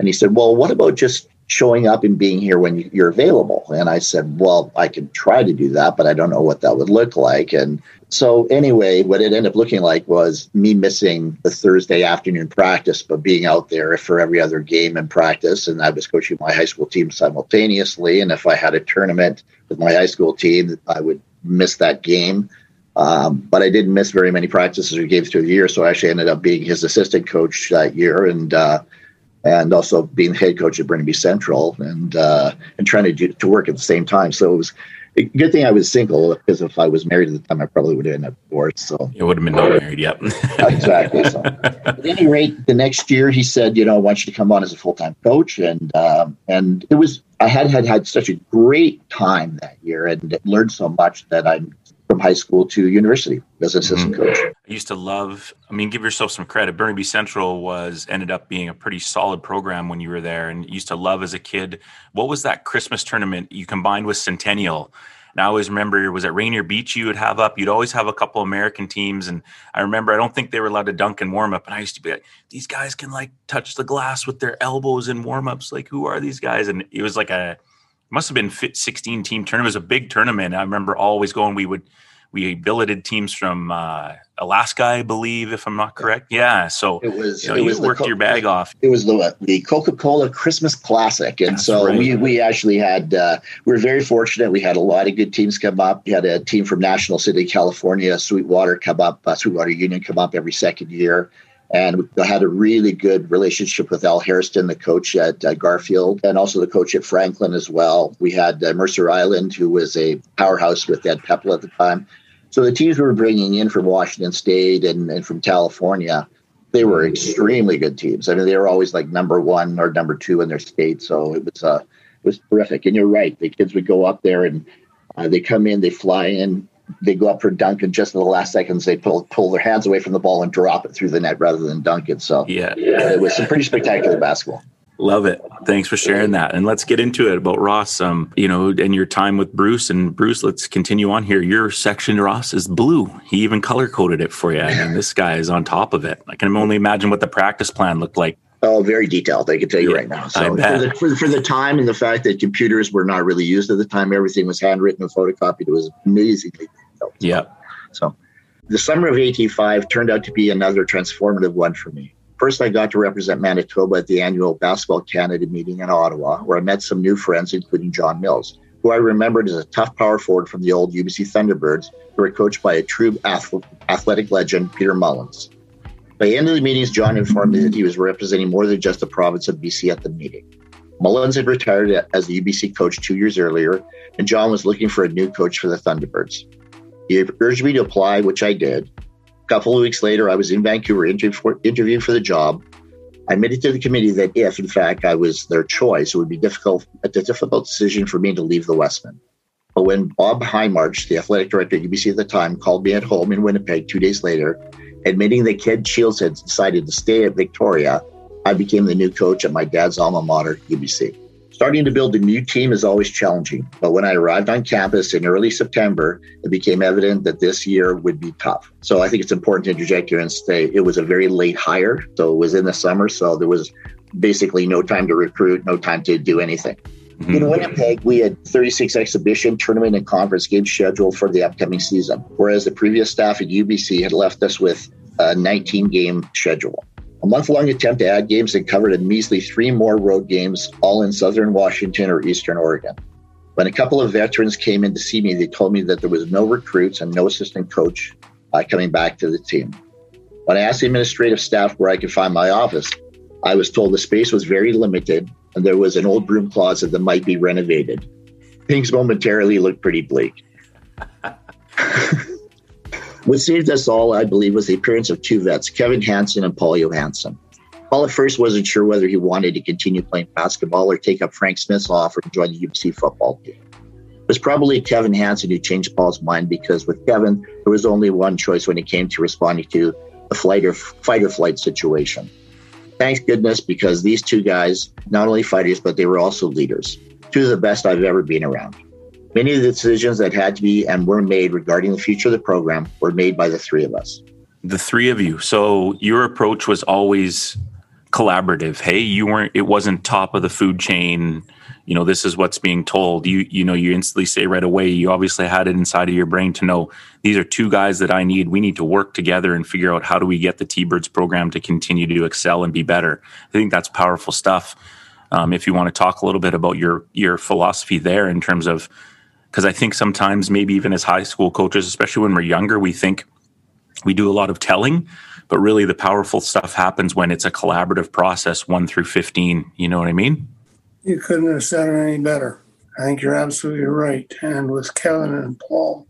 and he said, "Well, what about just showing up and being here when you're available. And I said, well, I could try to do that, but I don't know what that would look like. And so, anyway, what it ended up looking like was me missing the Thursday afternoon practice, but being out there for every other game and practice. And I was coaching my high school team simultaneously. And if I had a tournament with my high school team, I would miss that game. Um, but I didn't miss very many practices or games through the year, so I actually ended up being his assistant coach that year, and uh, and also being head coach at Burnaby Central, and uh, and trying to do, to work at the same time. So it was a good thing I was single because if I was married at the time, I probably would have ended up divorced. So it would have been not married. Yep. exactly. So at any rate, the next year he said, you know, I want you to come on as a full time coach, and um, and it was I had had had such a great time that year and learned so much that I'm high school to university as an assistant mm-hmm. coach. I used to love, I mean, give yourself some credit. Burnaby Central was ended up being a pretty solid program when you were there and used to love as a kid. What was that Christmas tournament you combined with Centennial? And I always remember was at Rainier Beach you would have up, you'd always have a couple American teams. And I remember I don't think they were allowed to dunk and warm up. And I used to be like, these guys can like touch the glass with their elbows in warm ups. Like, who are these guys? And it was like a must have been 16 team tournament. It was a big tournament. I remember always going, we would, we billeted teams from uh, Alaska, I believe, if I'm not correct. Yeah, so it was. You, know, it you was worked Co- your bag off. It was the the Coca Cola Christmas Classic, and That's so right. we we actually had uh, we were very fortunate. We had a lot of good teams come up. We had a team from National City, California, Sweetwater come up, uh, Sweetwater Union come up every second year. And we had a really good relationship with Al Hairston, the coach at uh, Garfield, and also the coach at Franklin as well. We had uh, Mercer Island, who was a powerhouse with Ed Pepple at the time. So the teams we were bringing in from Washington State and, and from California, they were extremely good teams. I mean, they were always like number one or number two in their state. So it was uh, it was terrific. And you're right, the kids would go up there and uh, they come in, they fly in, they go up for dunk, and just in the last seconds they pull pull their hands away from the ball and drop it through the net rather than dunk it. So yeah, it was some pretty spectacular basketball. Love it. Thanks for sharing that. And let's get into it about Ross. Um, you know, and your time with Bruce. And Bruce, let's continue on here. Your section, Ross, is blue. He even color coded it for you. I mean, this guy is on top of it. I can only imagine what the practice plan looked like. Oh, very detailed. I can tell you yeah, right now. So for the, for, for, the time and the fact that computers were not really used at the time, everything was handwritten and photocopied. It was amazingly detailed. Yeah. So the summer of 85 turned out to be another transformative one for me. First, I got to represent Manitoba at the annual Basketball Canada meeting in Ottawa, where I met some new friends, including John Mills, who I remembered as a tough power forward from the old UBC Thunderbirds, who were coached by a true athletic legend, Peter Mullins. By the end of the meetings, John informed me that he was representing more than just the province of BC at the meeting. Mullins had retired as the UBC coach two years earlier, and John was looking for a new coach for the Thunderbirds. He urged me to apply, which I did. Couple of weeks later, I was in Vancouver for, interviewing for the job. I admitted to the committee that if, in fact, I was their choice, it would be difficult a difficult decision for me to leave the Wesmen. But when Bob Hindmarch, the athletic director at UBC at the time, called me at home in Winnipeg two days later, admitting that Ken Shields had decided to stay at Victoria, I became the new coach at my dad's alma mater, UBC. Starting to build a new team is always challenging, but when I arrived on campus in early September, it became evident that this year would be tough. So I think it's important to interject here and say it was a very late hire. So it was in the summer, so there was basically no time to recruit, no time to do anything. Mm-hmm. In Winnipeg, we had 36 exhibition, tournament, and conference games scheduled for the upcoming season, whereas the previous staff at UBC had left us with a 19 game schedule. A month long attempt to add games that covered a measly three more road games, all in southern Washington or eastern Oregon. When a couple of veterans came in to see me, they told me that there was no recruits and no assistant coach uh, coming back to the team. When I asked the administrative staff where I could find my office, I was told the space was very limited and there was an old broom closet that might be renovated. Things momentarily looked pretty bleak. What saved us all, I believe, was the appearance of two vets, Kevin Hanson and Paul Johansson. Paul at first wasn't sure whether he wanted to continue playing basketball or take up Frank Smith's offer to join the UBC football team. It was probably Kevin Hanson who changed Paul's mind because with Kevin, there was only one choice when it came to responding to the flight or fight or flight situation. Thanks goodness because these two guys, not only fighters, but they were also leaders. Two of the best I've ever been around. Many of the decisions that had to be and were made regarding the future of the program were made by the three of us. The three of you. So your approach was always collaborative. Hey, you weren't it wasn't top of the food chain. You know, this is what's being told. You you know, you instantly say right away, you obviously had it inside of your brain to know these are two guys that I need. We need to work together and figure out how do we get the T-Birds program to continue to excel and be better. I think that's powerful stuff. Um, if you want to talk a little bit about your your philosophy there in terms of Because I think sometimes, maybe even as high school coaches, especially when we're younger, we think we do a lot of telling, but really the powerful stuff happens when it's a collaborative process, one through 15. You know what I mean? You couldn't have said it any better. I think you're absolutely right. And with Kevin and Paul,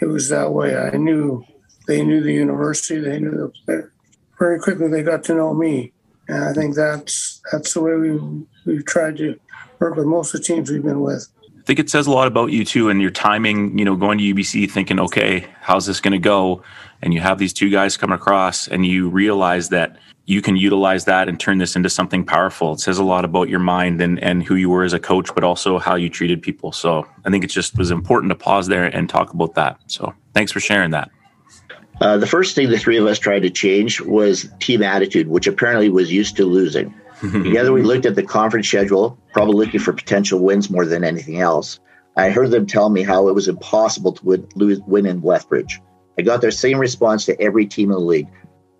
it was that way. I knew they knew the university, they knew the player. Very quickly, they got to know me, and I think that's that's the way we we've tried to work with most of the teams we've been with. Think it says a lot about you too and your timing, you know, going to UBC thinking, okay, how's this going to go? And you have these two guys come across and you realize that you can utilize that and turn this into something powerful. It says a lot about your mind and, and who you were as a coach, but also how you treated people. So I think it just was important to pause there and talk about that. So thanks for sharing that. Uh, the first thing the three of us tried to change was team attitude, which apparently was used to losing. Together, we looked at the conference schedule, probably looking for potential wins more than anything else. I heard them tell me how it was impossible to win, lose, win in Lethbridge. I got their same response to every team in the league.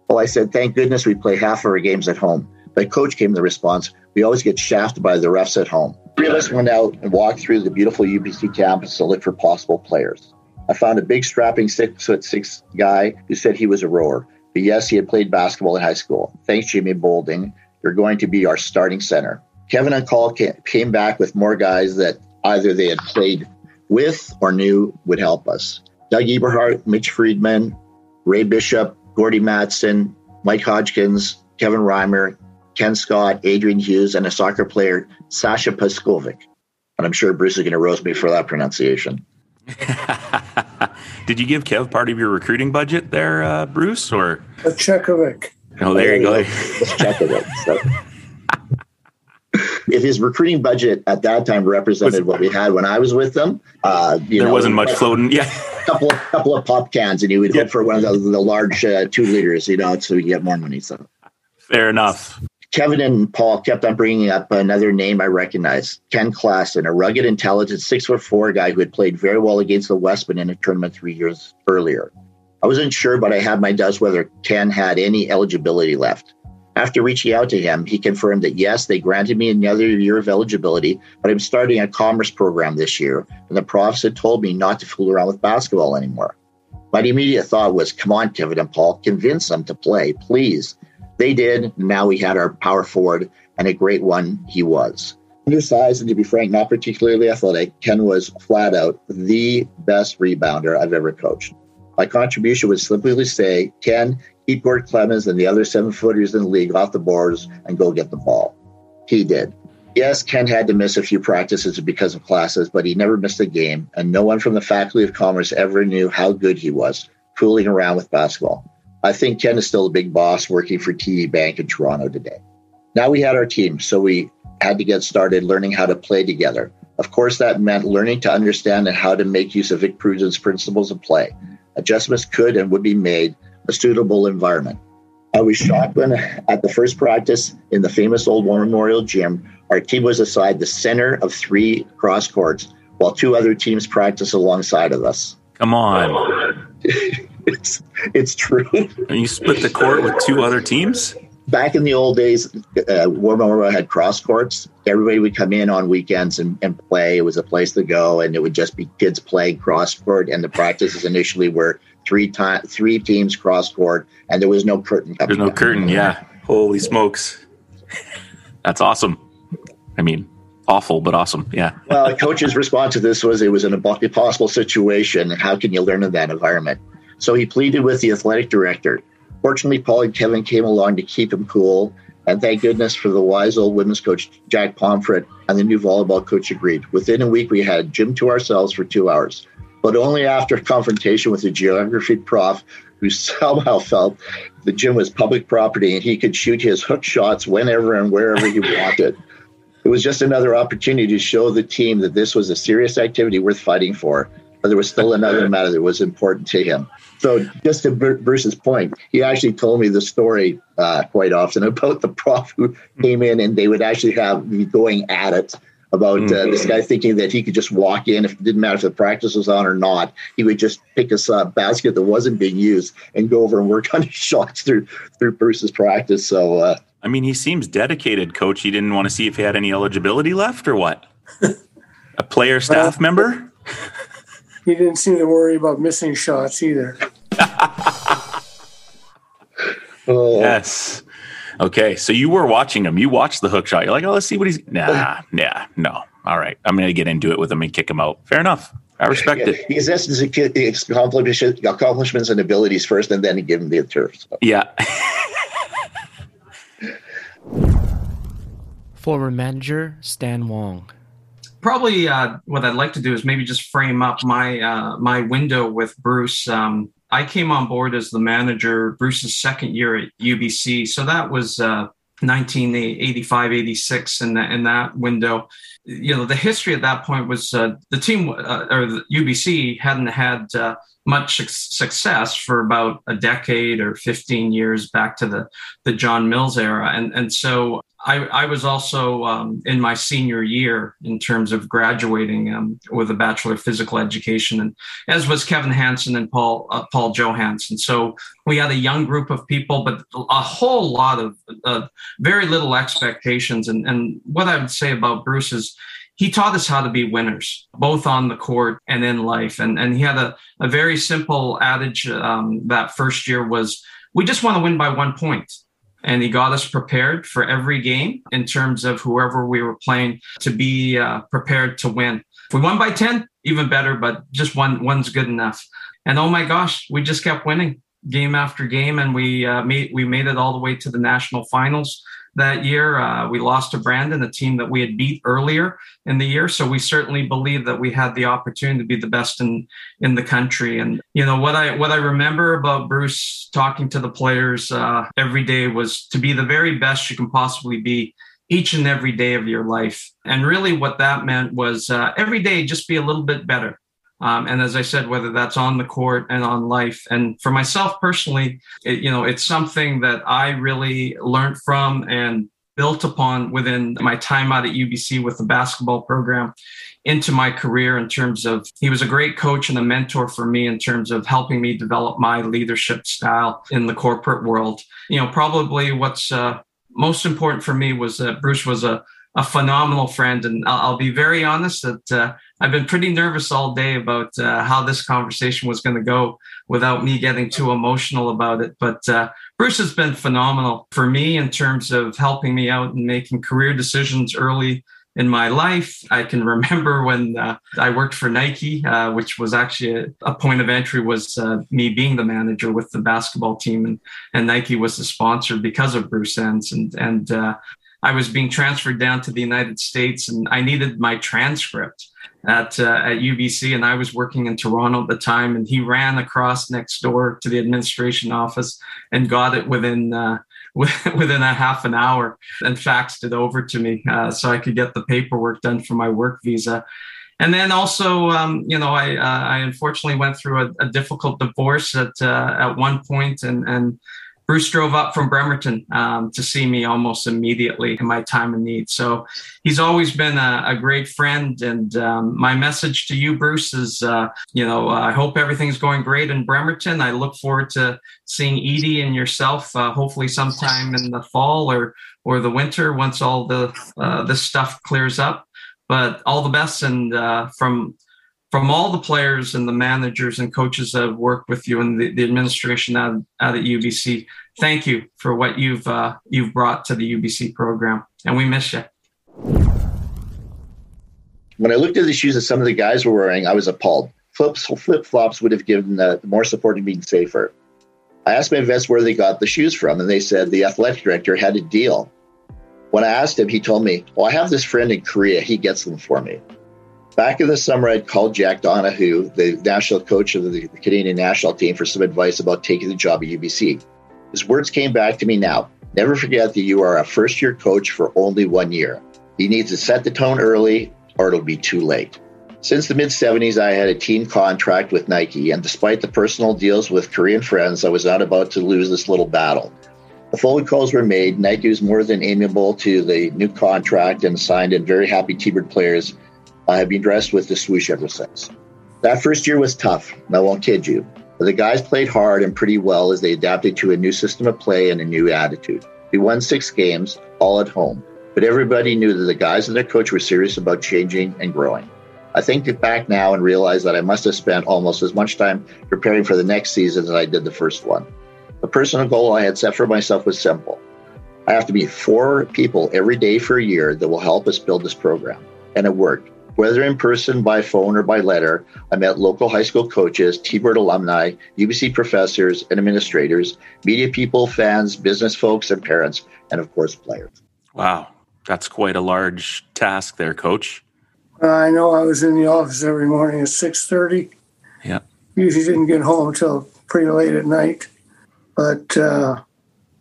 Well, I said, thank goodness we play half of our games at home. But coach came the response, we always get shafted by the refs at home. Three of us went out and walked through the beautiful UBC campus to look for possible players. I found a big strapping six foot six guy who said he was a rower. But yes, he had played basketball in high school. Thanks, Jimmy Bolding. You're going to be our starting center. Kevin and Paul came back with more guys that either they had played with or knew would help us. Doug Eberhardt, Mitch Friedman, Ray Bishop, Gordy Matson, Mike Hodgkins, Kevin Reimer, Ken Scott, Adrian Hughes, and a soccer player, Sasha Paskovic. And I'm sure Bruce is going to roast me for that pronunciation. Did you give Kev part of your recruiting budget there, uh, Bruce, or? Pachekovic. Oh, there you go. Let's check it out. So, if his recruiting budget at that time represented what we had when I was with them, uh, you there know, wasn't much floating. Yeah. couple of couple of pop cans, and you would Yeah. hope for one of the, the large uh, two liters, you know, so you get more money. So Fair enough. Kevin and Paul kept on bringing up another name I recognized, Ken Klassen, a rugged, intelligent, six foot four guy who had played very well against the Wesmen in a tournament three years earlier. I wasn't sure, but I had my doubts whether Ken had any eligibility left. After reaching out to him, he confirmed that yes, they granted me another year of eligibility, but I'm starting a commerce program this year, and the profs had told me not to fool around with basketball anymore. My immediate thought was, come on, Kevin and Paul, convince them to play, please. They did. Now we had our power forward, and a great one he was. Undersized, and to be frank, not particularly athletic, Ken was flat out the best rebounder I've ever coached. My contribution would simply say, Ken, keep Gord Clemens and the other seven footers in the league off the boards and go get the ball. He did. Yes, Ken had to miss a few practices because of classes, but he never missed a game, and no one from the Faculty of Commerce ever knew how good he was fooling around with basketball. I think Ken is still a big boss working for TD Bank in Toronto today. Now we had our team, so we had to get started learning how to play together. Of course, that meant learning to understand and how to make use of Vic Pruden's principles of play. Adjustments could and would be made a suitable environment. I was shocked when, at the first practice in the famous old War Memorial Gym, our team was assigned the center of three cross courts, while two other teams practiced alongside of us. Come on. It's it's true. And you split the court with two other teams? Back in the old days, uh, War Memorial had cross courts. Everybody would come in on weekends and, and play. It was a place to go, and it would just be kids playing cross court. And the practices initially were three time, three teams cross court, and there was no curtain. There's coming no down. curtain. Yeah. Holy smokes. That's awesome. I mean, awful, but awesome. Yeah. well, the coach's response to this was it was an impossible situation. and How can you learn in that environment? So he pleaded with the athletic director. Fortunately, Paul and Kevin came along to keep him cool. And thank goodness for the wise old women's coach, Jack Pomfret, and the new volleyball coach agreed. Within a week, we had gym to ourselves for two hours, but only after confrontation with the geography prof who somehow felt the gym was public property and he could shoot his hook shots whenever and wherever he wanted. It was just another opportunity to show the team that this was a serious activity worth fighting for. But there was still another matter that was important to him. So, just to Bruce's point, he actually told me the story uh, quite often about the prof who came in and they would actually have be going at it about uh, this guy thinking that he could just walk in if it didn't matter if the practice was on or not. He would just pick a uh, basket that wasn't being used and go over and work on his shots through through Bruce's practice. So. Uh, I mean, he seems dedicated, coach. He didn't want to see if he had any eligibility left or what? A player staff member? He didn't seem to worry about missing shots either. Oh, Yes. Okay, so you were watching him. You watched the hook shot. You're like, oh, let's see what he's. Nah, nah, no. All right, I'm going to get into it with him and kick him out. Fair enough. I respect yeah, it. he assesses his his accomplishments, accomplishments and abilities first, and then he give him the turf. So, Yeah. Former manager Stan Wong. Probably uh, what I'd like to do is maybe just frame up my uh, my window with Bruce. Um, I came on board as the manager Bruce's second year at UBC, so that was uh, 1985, 86, in that in that window. You know, the history at that point was uh, the team uh, or the UBC hadn't had uh, much success for about a decade or 15 years back to the the John Mills era, and and so I, I was also um, in my senior year in terms of graduating um, with a bachelor of physical education, and as was Kevin Hanson and Paul uh, Paul Johansson. So we had a young group of people, but a whole lot of uh, very little expectations. And, and what I would say about Bruce is he taught us how to be winners, both on the court and in life. And and he had a, a very simple adage um, that first year was, "We just want to win by one point." And he got us prepared for every game in terms of whoever we were playing to be uh, prepared to win. If we won by 10, even better, but just one one's good enough. And oh my gosh, we just kept winning game after game, and we uh, made we made it all the way to the national finals that year. Uh, we lost to Brandon, a team that we had beat earlier in the year. So we certainly believe that we had the opportunity to be the best in in the country. And you know what I what I remember about Bruce talking to the players uh, every day was to be the very best you can possibly be each and every day of your life. And really, what that meant was uh, every day just be a little bit better. Um, and as I said, whether that's on the court and on life, and for myself personally, it, you know, it's something that I really learned from and built upon within my time out at UBC with the basketball program into my career in terms of he was a great coach and a mentor for me in terms of helping me develop my leadership style in the corporate world. You know, probably what's uh, most important for me was that Bruce was a a phenomenal friend. And I'll, I'll be very honest that uh, I've been pretty nervous all day about uh, how this conversation was going to go without me getting too emotional about it. But uh, Bruce has been phenomenal for me in terms of helping me out and making career decisions early in my life. I can remember when uh, I worked for Nike, uh, which was actually a, a, point of entry was uh, me being the manager with the basketball team, and, and Nike was the sponsor because of Bruce Enns. And and uh, I was being transferred down to the United States, and I needed my transcript at uh, at UBC, and I was working in Toronto at the time. And he ran across next door to the administration office and got it within uh, within a half an hour, and faxed it over to me uh, so I could get the paperwork done for my work visa. And then also, um, you know, I uh, I unfortunately went through a, a difficult divorce at uh, at one point, and and Bruce drove up from Bremerton um, to see me almost immediately in my time of need. So he's always been a, a great friend. And um, my message to you, Bruce, is uh, you know, I hope everything's going great in Bremerton. I look forward to seeing Edie and yourself, uh, hopefully sometime in the fall or or the winter once all the uh, this stuff clears up. But all the best, and uh, from from all the players and the managers and coaches that have worked with you and the, the administration out, out at UBC, thank you for what you've uh, you've brought to the UBC program, and we miss you. When I looked at the shoes that some of the guys were wearing, I was appalled. Flips, flip flops would have given uh, more support and been safer. I asked my vets where they got the shoes from, and they said the athletic director had a deal. When I asked him, he told me, "Well, I have this friend in Korea. He gets them for me." Back in the summer, I'd called Jack Donohue, the national coach of the Canadian national team, for some advice about taking the job at UBC. His words came back to me now. Never forget that you are a first year coach for only one year. You need to set the tone early or it'll be too late. Since the mid 70s, I had a team contract with Nike, and despite the personal deals with Korean friends, I was not about to lose this little battle. The phone calls were made. Nike was more than amiable to the new contract and signed in very happy T-Bird players I have been dressed with the swoosh ever since. That first year was tough, and I won't kid you. But the guys played hard and pretty well as they adapted to a new system of play and a new attitude. We won six games, all at home, but everybody knew that the guys and their coach were serious about changing and growing. I think back now and realize that I must have spent almost as much time preparing for the next season as I did the first one. The personal goal I had set for myself was simple. I have to meet four people every day for a year that will help us build this program. And it worked. Whether in person, by phone, or by letter, I met local high school coaches, T-Bird alumni, UBC professors and administrators, media people, fans, business folks, and parents, and of course, players. Wow. That's quite a large task there, coach. I know I was in the office every morning at 6.30. Yeah. Usually didn't get home until pretty late at night. But uh,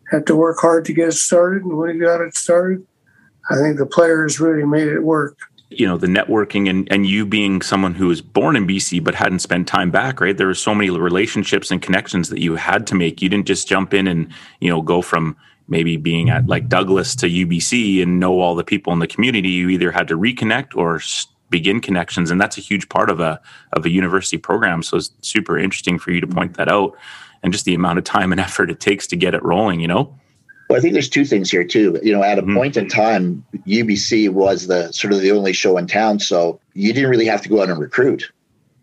had to work hard to get it started. And when we got it started, I think the players really made it work you know the networking and and you being someone who was born in BC but hadn't spent time back right? There were so many relationships and connections that you had to make. You didn't just jump in and you know go from maybe being at like Douglas to UBC and know all the people in the community. You either had to reconnect or begin connections and that's a huge part of a of a university program. So it's super interesting for you to point that out and just the amount of time and effort it takes to get it rolling you know well, I think there's two things here too. You know, at a mm-hmm. point in time, UBC was the sort of the only show in town, so you didn't really have to go out and recruit.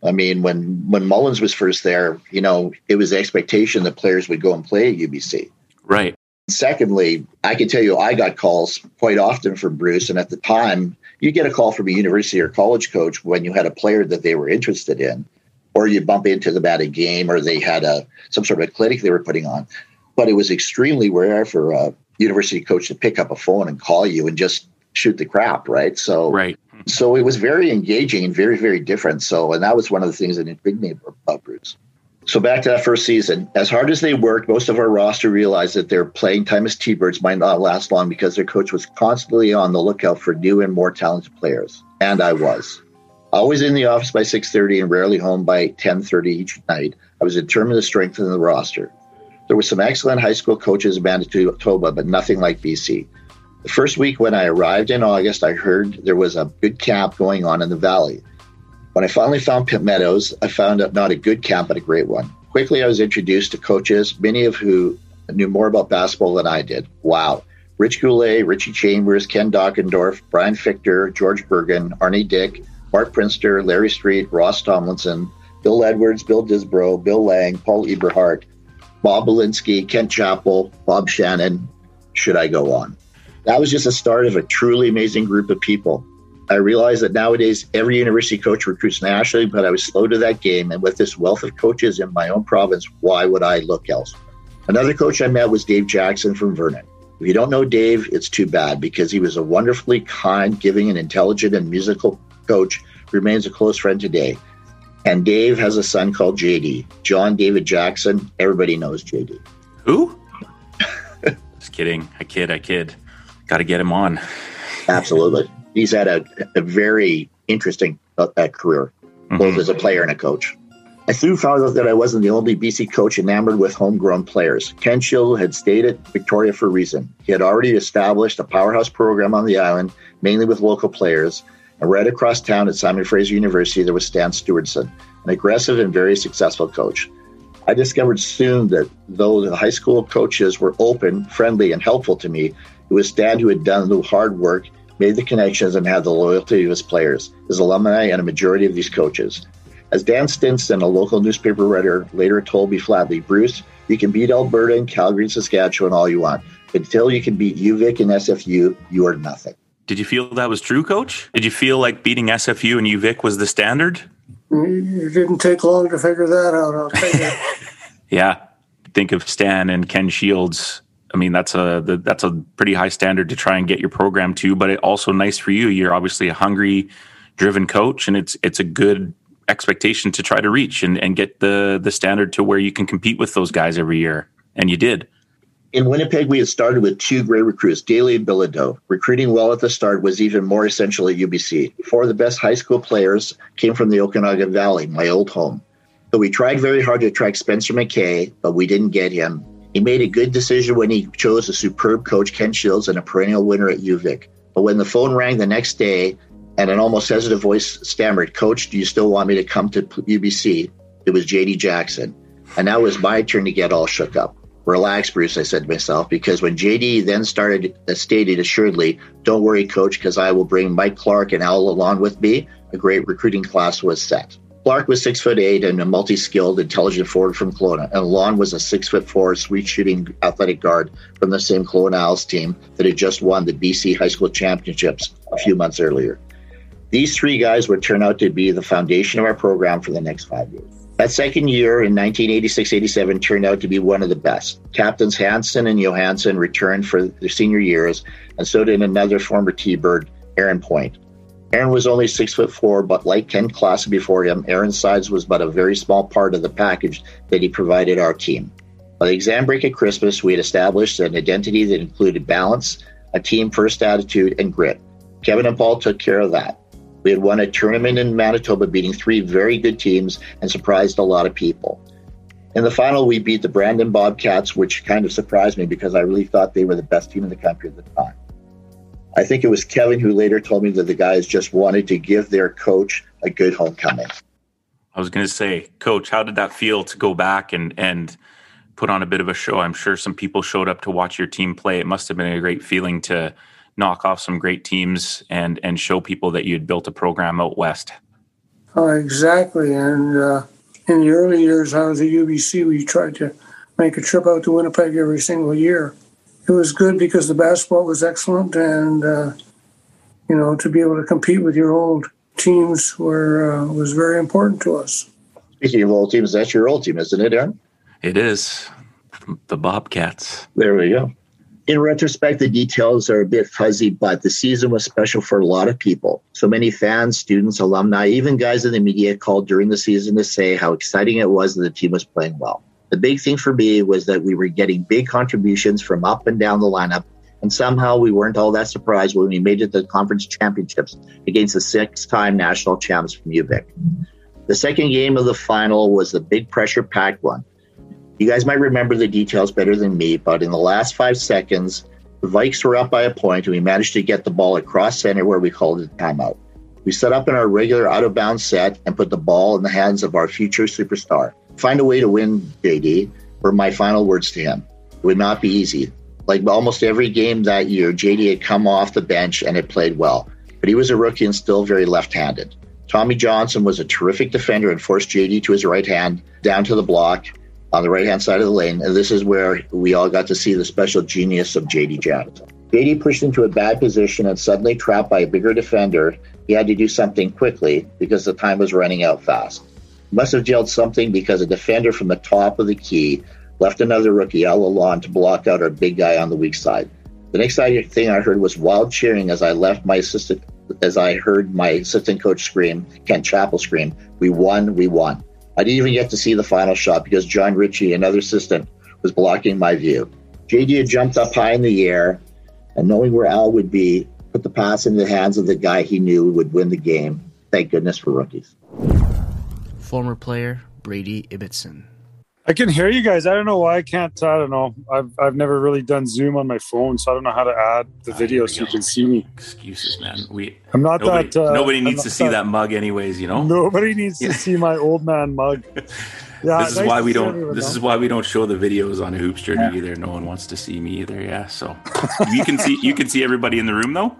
I mean, when when Mullins was first there, you know, it was the expectation that players would go and play at UBC. Right. Secondly, I can tell you, I got calls quite often from Bruce, and at the time, you get a call from a university or college coach when you had a player that they were interested in, or you bump into them at a game, or they had a some sort of a clinic they were putting on but it was extremely rare for a university coach to pick up a phone and call you and just shoot the crap, right? So, right. So it was very engaging and very, very different. So, and that was one of the things that intrigued me about Bruce. So back to that first season, as hard as they worked, most of our roster realized that their playing time as T-Birds might not last long because their coach was constantly on the lookout for new and more talented players. And I was. Always in the office by 6.30 and rarely home by 10.30 each night. I was determined to strengthen the roster. There were some excellent high school coaches in Manitoba, but nothing like BC. The first week when I arrived in August, I heard there was a good camp going on in the valley. When I finally found Pitt Meadows, I found out not a good camp, but a great one. Quickly, I was introduced to coaches, many of who knew more about basketball than I did. Wow. Rich Goulet, Richie Chambers, Ken Dockendorf, Brian Fichter, George Bergen, Arnie Dick, Mark Prinster, Larry Street, Ross Tomlinson, Bill Edwards, Bill Disbro, Bill Lang, Paul Eberhardt, Bob Belinsky, Kent Chappell, Bob Shannon. Should I go on? That was just the start of a truly amazing group of people. I realized that nowadays every university coach recruits nationally, but I was slow to that game. And with this wealth of coaches in my own province, why would I look elsewhere? Another coach I met was Dave Jackson from Vernon. If you don't know Dave, it's too bad because he was a wonderfully kind, giving, and intelligent and musical coach remains a close friend today. And Dave has a son called JD, John David Jackson. Everybody knows JD. Who? Just kidding. I kid. I kid. Got to get him on. Absolutely. He's had a, a very interesting uh, career, mm-hmm. both as a player and a coach. I soon found out that I wasn't the only BC coach enamored with homegrown players. Ken Shield had stayed at Victoria for a reason. He had already established a powerhouse program on the island, mainly with local players, and right across town at Simon Fraser University, there was Stan Stewardson, an aggressive and very successful coach. I discovered soon that though the high school coaches were open, friendly, and helpful to me, it was Stan who had done the hard work, made the connections, and had the loyalty of his players, his alumni, and a majority of these coaches. As Dan Stinson, a local newspaper writer, later told me flatly, Bruce, you can beat Alberta and Calgary and Saskatchewan all you want. But until you can beat UVic and SFU, you are nothing. Did you feel that was true, Coach? Did you feel like beating SFU and UVic was the standard? It didn't take long to figure that out. I'll tell you. yeah, think of Stan and Ken Shields. I mean, that's a that's a pretty high standard to try and get your program to. But it also nice for you. You're obviously a hungry, driven coach, and it's it's a good expectation to try to reach and, and get the the standard to where you can compete with those guys every year. And you did in Winnipeg, we had started with two great recruits, Daly and. Recruiting well at the start was even more essential at UBC. Four of the best high school players came from the Okanagan Valley, my old home. So we tried very hard to attract Spencer McKay, but we didn't get him. He made a good decision when he chose a superb coach, Ken Shields, and a perennial winner at UVic. But when the phone rang the next day and an almost hesitant voice stammered, Coach, do you still want me to come to UBC? It was JD Jackson. And now it was my turn to get all shook up. Relax, Bruce, I said to myself, because when JD then started uh, stated assuredly, Don't worry, coach, because I will bring Mike Clark and Al along with me, a great recruiting class was set. Clark was six foot eight and a multi skilled, intelligent forward from Kelowna, and Lon was a six foot four, sweet shooting athletic guard from the same Kelowna Owls team that had just won the BC High School Championships a few months earlier. These three guys would turn out to be the foundation of our program for the next five years. That second year in 1986 87 turned out to be one of the best. Captains Hanson and Johansson returned for their senior years, and so did another former T Bird, Aaron Point. Aaron was only six foot four, but like Ken Klassen before him, Aaron's size was but a very small part of the package that he provided our team. By the exam break at Christmas, we had established an identity that included balance, a team first attitude, and grit. Kevin and Paul took care of that. We had won a tournament in Manitoba, beating three very good teams and surprised a lot of people. In the final, we beat the Brandon Bobcats, which kind of surprised me because I really thought they were the best team in the country at the time. I think it was Kevin who later told me that the guys just wanted to give their coach a good homecoming. I was going to say, Coach, how did that feel to go back and and put on a bit of a show? I'm sure some people showed up to watch your team play. It must have been a great feeling to knock off some great teams and and show people that you had built a program out west. Uh, exactly, and uh, in the early years, I was at UBC. We tried to make a trip out to Winnipeg every single year. It was good because the basketball was excellent, and uh, you know to be able to compete with your old teams were uh, was very important to us. Speaking of old teams, that's your old team, isn't it, Aaron? It is the Bobcats. There we go in retrospect, the details are a bit fuzzy, but the season was special for a lot of people. So many fans, students, alumni, even guys in the media called during the season to say how exciting it was that the team was playing well. The big thing for me was that we were getting big contributions from up and down the lineup, and somehow we weren't all that surprised when we made it to the conference championships against the six time national champs from UVic. The second game of the final was the big pressure packed one. You guys might remember the details better than me, but in the last five seconds, the Vikes were up by a point, and we managed to get the ball across center where we called it timeout. We set up in our regular out of bounds set and put the ball in the hands of our future superstar. Find a way to win, JD, were my final words to him. It would not be easy. Like almost every game that year, JD had come off the bench and had played well, but he was a rookie and still very left handed. Tommy Johnson was a terrific defender and forced JD to his right hand down to the block on the right hand side of the lane. And this is where we all got to see the special genius of JD Jackson. JD pushed into a bad position and suddenly trapped by a bigger defender. He had to do something quickly because the time was running out fast. Must have yelled something because a defender from the top of the key left another rookie, Al Lalonde, to block out our big guy on the weak side. The next thing I heard was wild cheering as I left my assistant, as I heard my assistant coach scream, Kent Chappell scream, "We won! We won!" I didn't even get to see the final shot because John Ritchie, another assistant, was blocking my view. JD had jumped up high in the air, and knowing where Al would be, put the pass into the hands of the guy he knew would win the game. Thank goodness for rookies. Former player Brady Ibbetson. I can hear you guys. I don't know why I can't. I don't know. I've I've never really done Zoom on my phone, so I don't know how to add the ah, video so you can see me. Excuses, man. We. I'm not nobody, that. Uh, nobody needs to see that, that, mug, anyways. You know. Nobody needs to see my old man mug. Yeah, this is nice why we don't. This is why we don't show the videos on a hoops journey yeah. either. No one wants to see me either. Yeah, so you can see you can see everybody in the room though.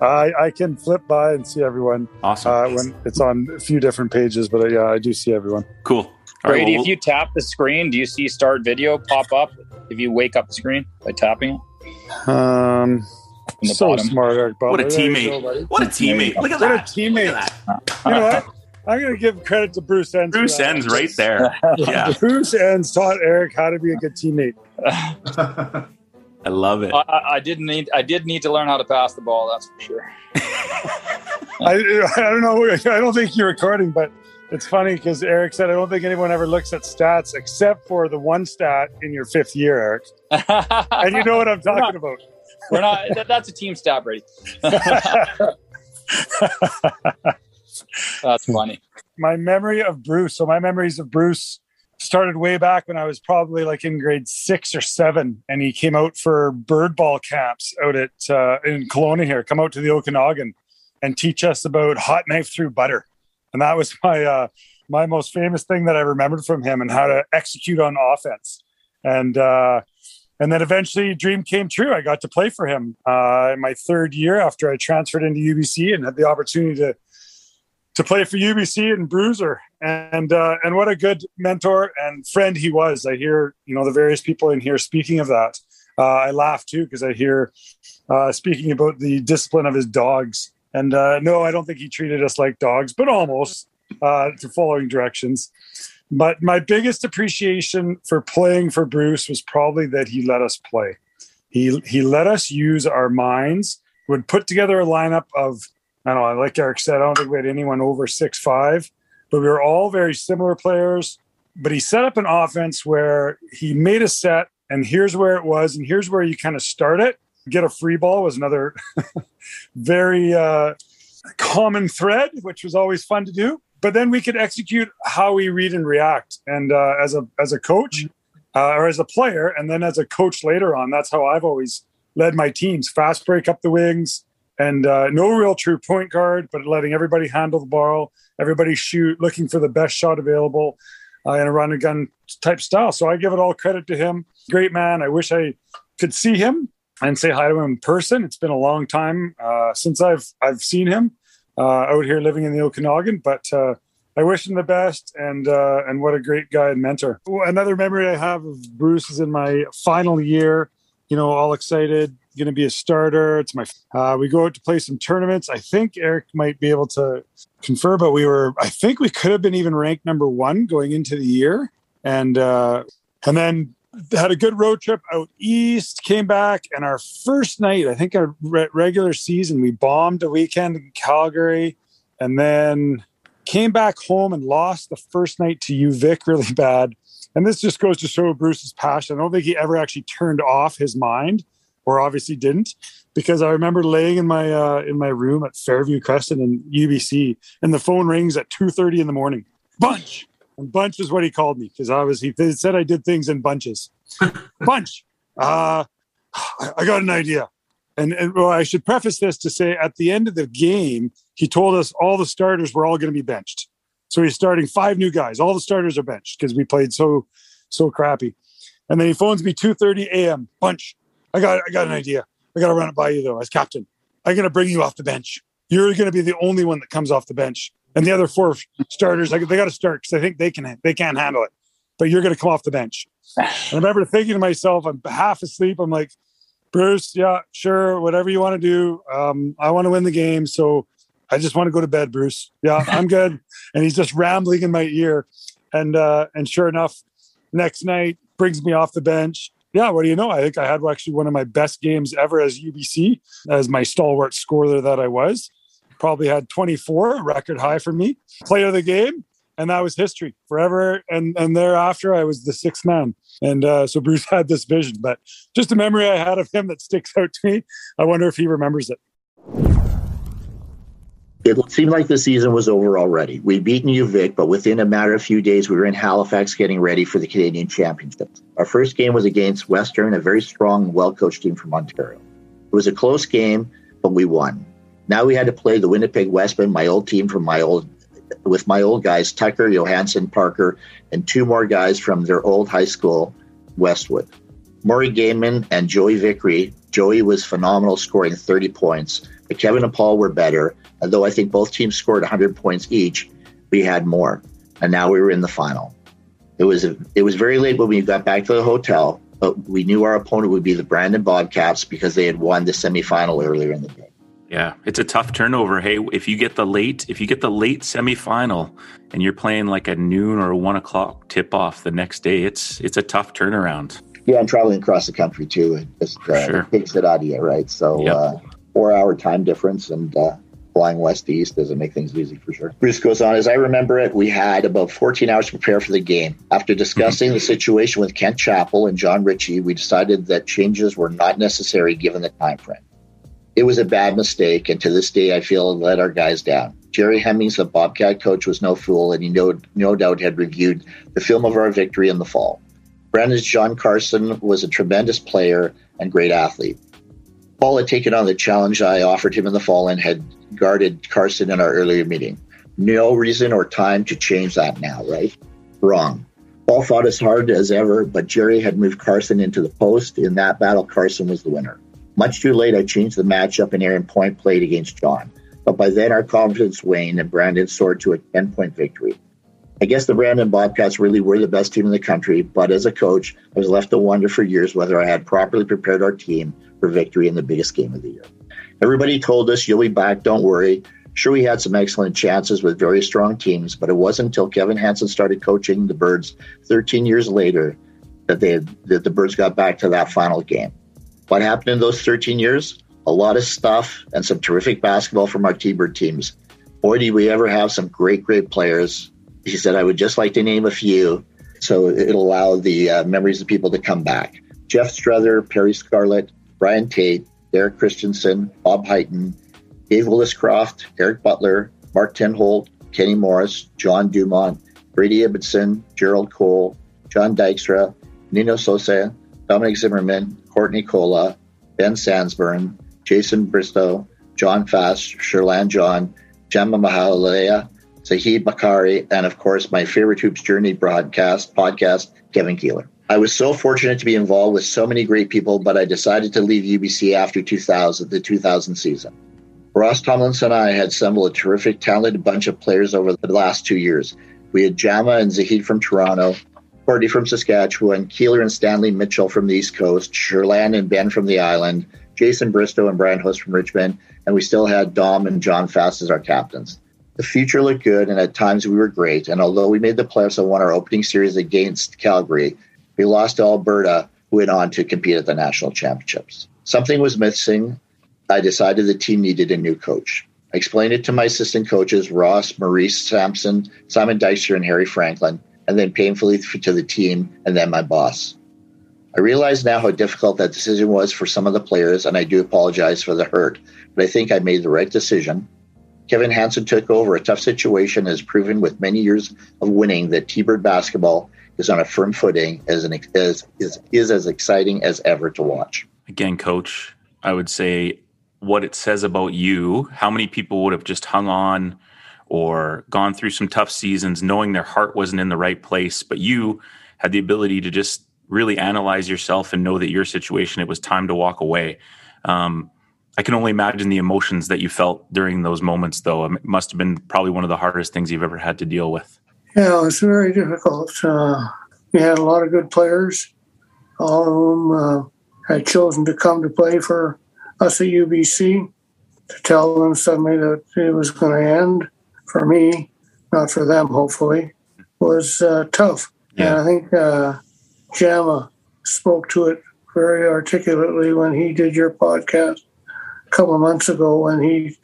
I I can flip by and see everyone. Awesome. Uh, when it's on a few different pages, but uh, yeah, I do see everyone. Cool. Brady, right, well, if you tap the screen, do you see start video pop up if you wake up the screen by tapping it? Um, so bottom. smart, Eric What a teammate! what a teammate! Look at that! What a teammate! That. you know what? I'm going to give credit to Bruce Enns. Bruce Enns, right there. Yeah, Bruce Enns taught Eric how to be a good teammate. I love it. I, I, didn't need. I did need to learn how to pass the ball. That's for sure. I, I don't know. I don't think you're recording, but it's funny because Eric said, I don't think anyone ever looks at stats except for the one stat in your fifth year, Eric. and you know what I'm talking not, about. we're not, that, that's a team stat, Brady. that's funny. My memory of Bruce, so my memories of Bruce started way back when I was probably like in grade six or seven, and he came out for bird ball camps out at uh, in Kelowna here. Come out to the Okanagan and teach us about hot knife through butter and that was my uh, my most famous thing that I remembered from him and how to execute on offense. and uh, and then eventually, dream came true. I got to play for him uh, in my third year after I transferred into UBC and had the opportunity to to play for UBC and Bruiser. And uh, and what a good mentor and friend he was. I hear you know the various people in here speaking of that. Uh, I laugh too because I hear uh, speaking about the discipline of his dogs. And uh, no, I don't think he treated us like dogs, but almost uh, to following directions. But my biggest appreciation for playing for Bruce was probably that he let us play. He he let us use our minds. Would put together a lineup of I don't know. Like Eric said, I don't think we had anyone over six five, but we were all very similar players. But he set up an offense where he made a set, and here's where it was, and here's where you kind of start it. Get a free ball was another very uh, common thread, which was always fun to do but then we could execute how we read and react. And uh, as a as a coach uh, or as a player, and then as a coach later on, that's how I've always led my teams. Fast break up the wings, and uh, no real true point guard, but letting everybody handle the ball, everybody shoot, looking for the best shot available. Uh, in a run and gun type style. So I give it all credit to him. Great man. I wish I could see him and say hi to him in person. It's been a long time uh, since I've I've seen him uh, out here living in the Okanagan. But uh, I wish him the best, and uh, and what a great guy and mentor. Another memory I have of Bruce is in my final year. You know, all excited, going to be a starter. It's my. Uh, we go out to play some tournaments. I think Eric might be able to confer, but we were. I think we could have been even ranked number one going into the year, and uh, and then had a good road trip out east, came back, and our first night, I think our re- regular season, we bombed a weekend in Calgary, and then came back home and lost the first night to UVic really bad. And this just goes to show Bruce's passion. I don't think he ever actually turned off his mind, or obviously didn't, because I remember laying in my uh, in my room at Fairview Crescent in UBC, and the phone rings at two thirty in the morning. Bunch, and bunch is what he called me because I was he said I did things in bunches. bunch. Uh, I got an idea. And, and well, I should preface this to say at the end of the game, he told us all the starters were all going to be benched. So he's starting five new guys. All the starters are benched because we played so so crappy. And then he phones me 2:30 a.m. Bunch. I got I got an idea. I got to run it by you though as captain. I'm going to bring you off the bench. You're going to be the only one that comes off the bench and the other four starters, they got to start because I think they can they can't handle it. But you're going to come off the bench. And I remember thinking to myself, I'm half asleep. I'm like, Bruce, yeah, sure, whatever you want to do. Um, I want to win the game, so I just want to go to bed, Bruce. Yeah, I'm good. and he's just rambling in my ear, and uh, and sure enough, next night brings me off the bench. Yeah, what do you know? I think I had actually one of my best games ever as UBC, as my stalwart scorer that I was probably had 24, a record high for me. Player of the game, and that was history forever. And and thereafter, I was the sixth man. And uh, so Bruce had this vision, but just a memory I had of him that sticks out to me. I wonder if he remembers it. It seemed like the season was over already. We'd beaten UVic, but within a matter of few days, we were in Halifax getting ready for the Canadian Championship. Our first game was against Western, a very strong, well coached team from Ontario. It was a close game, but we won. Now we had to play the Winnipeg Wesmen, my old team from my old with my old guys, Tucker, Johansson, Parker, and two more guys from their old high school, Westwood. Murray Gaiman and Joey Vickery. Joey was phenomenal, scoring 30 points. But Kevin and Paul were better. Although I think both teams scored 100 points each, we had more. And now we were in the final. It was it was very late when we got back to the hotel, but we knew our opponent would be the Brandon Bobcats because they had won the semifinal earlier in the day. Yeah, it's a tough turnover. Hey, if you get the late, if you get the late semifinal, and you're playing like a noon or a one o'clock tip off the next day, it's it's a tough turnaround. Yeah, and traveling across the country too, it just uh, sure. takes it out of you, right? So yep. uh, four hour time difference and uh, flying west to east doesn't make things easy for sure. Bruce goes on, as I remember it, we had about 14 hours to prepare for the game. After discussing mm-hmm. the situation with Kent Chappell and John Ritchie, we decided that changes were not necessary given the time frame. It was a bad mistake, and to this day, I feel it let our guys down. Jerry Hemmings, the Bobcat coach, was no fool, and he no, no doubt had reviewed the film of our victory in the fall. Brandon's John Carson was a tremendous player and great athlete. Paul had taken on the challenge I offered him in the fall and had guarded Carson in our earlier meeting. No reason or time to change that now, right? Wrong. Paul fought as hard as ever, but Jerry had moved Carson into the post. In that battle, Carson was the winner. Much too late, I changed the matchup and Aaron Point played against John. But by then, our confidence waned and Brandon soared to a 10 point victory. I guess the Brandon Bobcats really were the best team in the country, but as a coach, I was left to wonder for years whether I had properly prepared our team for victory in the biggest game of the year. Everybody told us, you'll be back, don't worry. Sure, we had some excellent chances with very strong teams, but it wasn't until Kevin Hanson started coaching the Birds 13 years later that they that the Birds got back to that final game. What happened in those 13 years? A lot of stuff and some terrific basketball from our T-Bird teams. Boy, did we ever have some great, great players. He said, I would just like to name a few so it'll allow the uh, memories of people to come back. Jeff Struther, Perrie Scarlett, Brian Tate, Derek Christensen, Bob Heighton, Dave Williscroft, Eric Butler, Mark Tenholt, Kenny Morris, John Dumont, Brady Ibbetson, Gerald Cole, John Dykstra, Nino Sosa, Dominic Zimmermann, Courtney Cola, Ben Sandsburn, Jason Bristow, John Fast, Sherlan John, Jama Mahlalela, Zahid Bakari, and of course, my favorite Hoops Journey broadcast podcast, Kevin Keeler. I was so fortunate to be involved with so many great people, but I decided to leave UBC after 2000, the 2000 season. Ross Tomlinson and I had assembled a terrific, talented bunch of players over the last two years. We had Jama and Zahid from Toronto, Courtney from Saskatchewan, Keeler and Stanley Mitchell from the East Coast, Sherlan and Ben from the island, Jason Bristow and Brian Host from Richmond, and we still had Dom and John Fast as our captains. The future looked good, and at times we were great. And although we made the playoffs and won our opening series against Calgary, we lost to Alberta, who went on to compete at the national championships. Something was missing, I decided the team needed a new coach. I explained it to my assistant coaches, Ross, Maurice Sampson, Simon Dyster, and Harry Franklin, and then painfully to the team and then my boss. I realize now how difficult that decision was for some of the players, and I do apologize for the hurt, but I think I made the right decision. Kevin Hanson took over a tough situation has proven with many years of winning that T-Bird basketball is on a firm footing as an, as, is, is as exciting as ever to watch. Again, coach, I would say what it says about you, how many people would have just hung on or gone through some tough seasons knowing their heart wasn't in the right place, but you had the ability to just really analyze yourself and know that your situation, it was time to walk away. Um, I can only imagine the emotions that you felt during those moments, though. It must have been probably one of the hardest things you've ever had to deal with. Yeah, it was very difficult. Uh, we had a lot of good players, all of whom uh, had chosen to come to play for us at UBC to tell them suddenly that it was going to end for me, not for them, hopefully, was uh, tough. Yeah. And I think uh, Jama spoke to it very articulately when he did your podcast a couple of months ago when he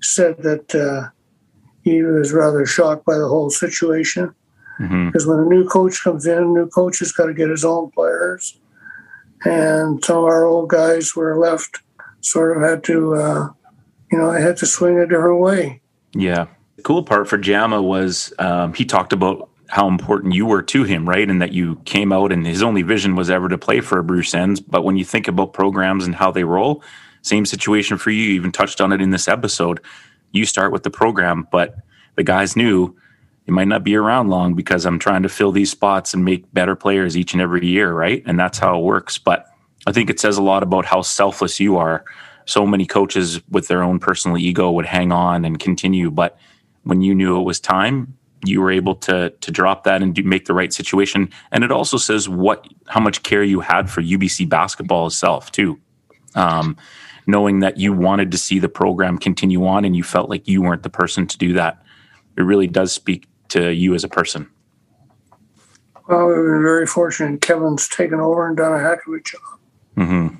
said that uh, he was rather shocked by the whole situation. Mm-hmm. Because when a new coach comes in, a new coach has got to get his own players. And some of our old guys were left sort of had to, uh, you know, I had to swing a different way. Yeah. Cool part for Jama was um, he talked about how important you were to him, right? And that you came out and his only vision was ever to play for Bruce Enns. But when you think about programs and how they roll, same situation for you. You even touched on it in this episode. You start with the program, but the guys knew it might not be around long because I'm trying to fill these spots and make better players each and every year, right? And that's how it works. But I think it says a lot about how selfless you are. So many coaches with their own personal ego would hang on and continue, but when you knew it was time, you were able to to drop that and do, make the right situation. And it also says what how much care you had for UBC basketball itself too. Um, knowing that you wanted to see the program continue on and you felt like you weren't the person to do that. It really does speak to you as a person. Well, we've been very fortunate. Kevin's taken over and done a heck of a job. Mm-hmm.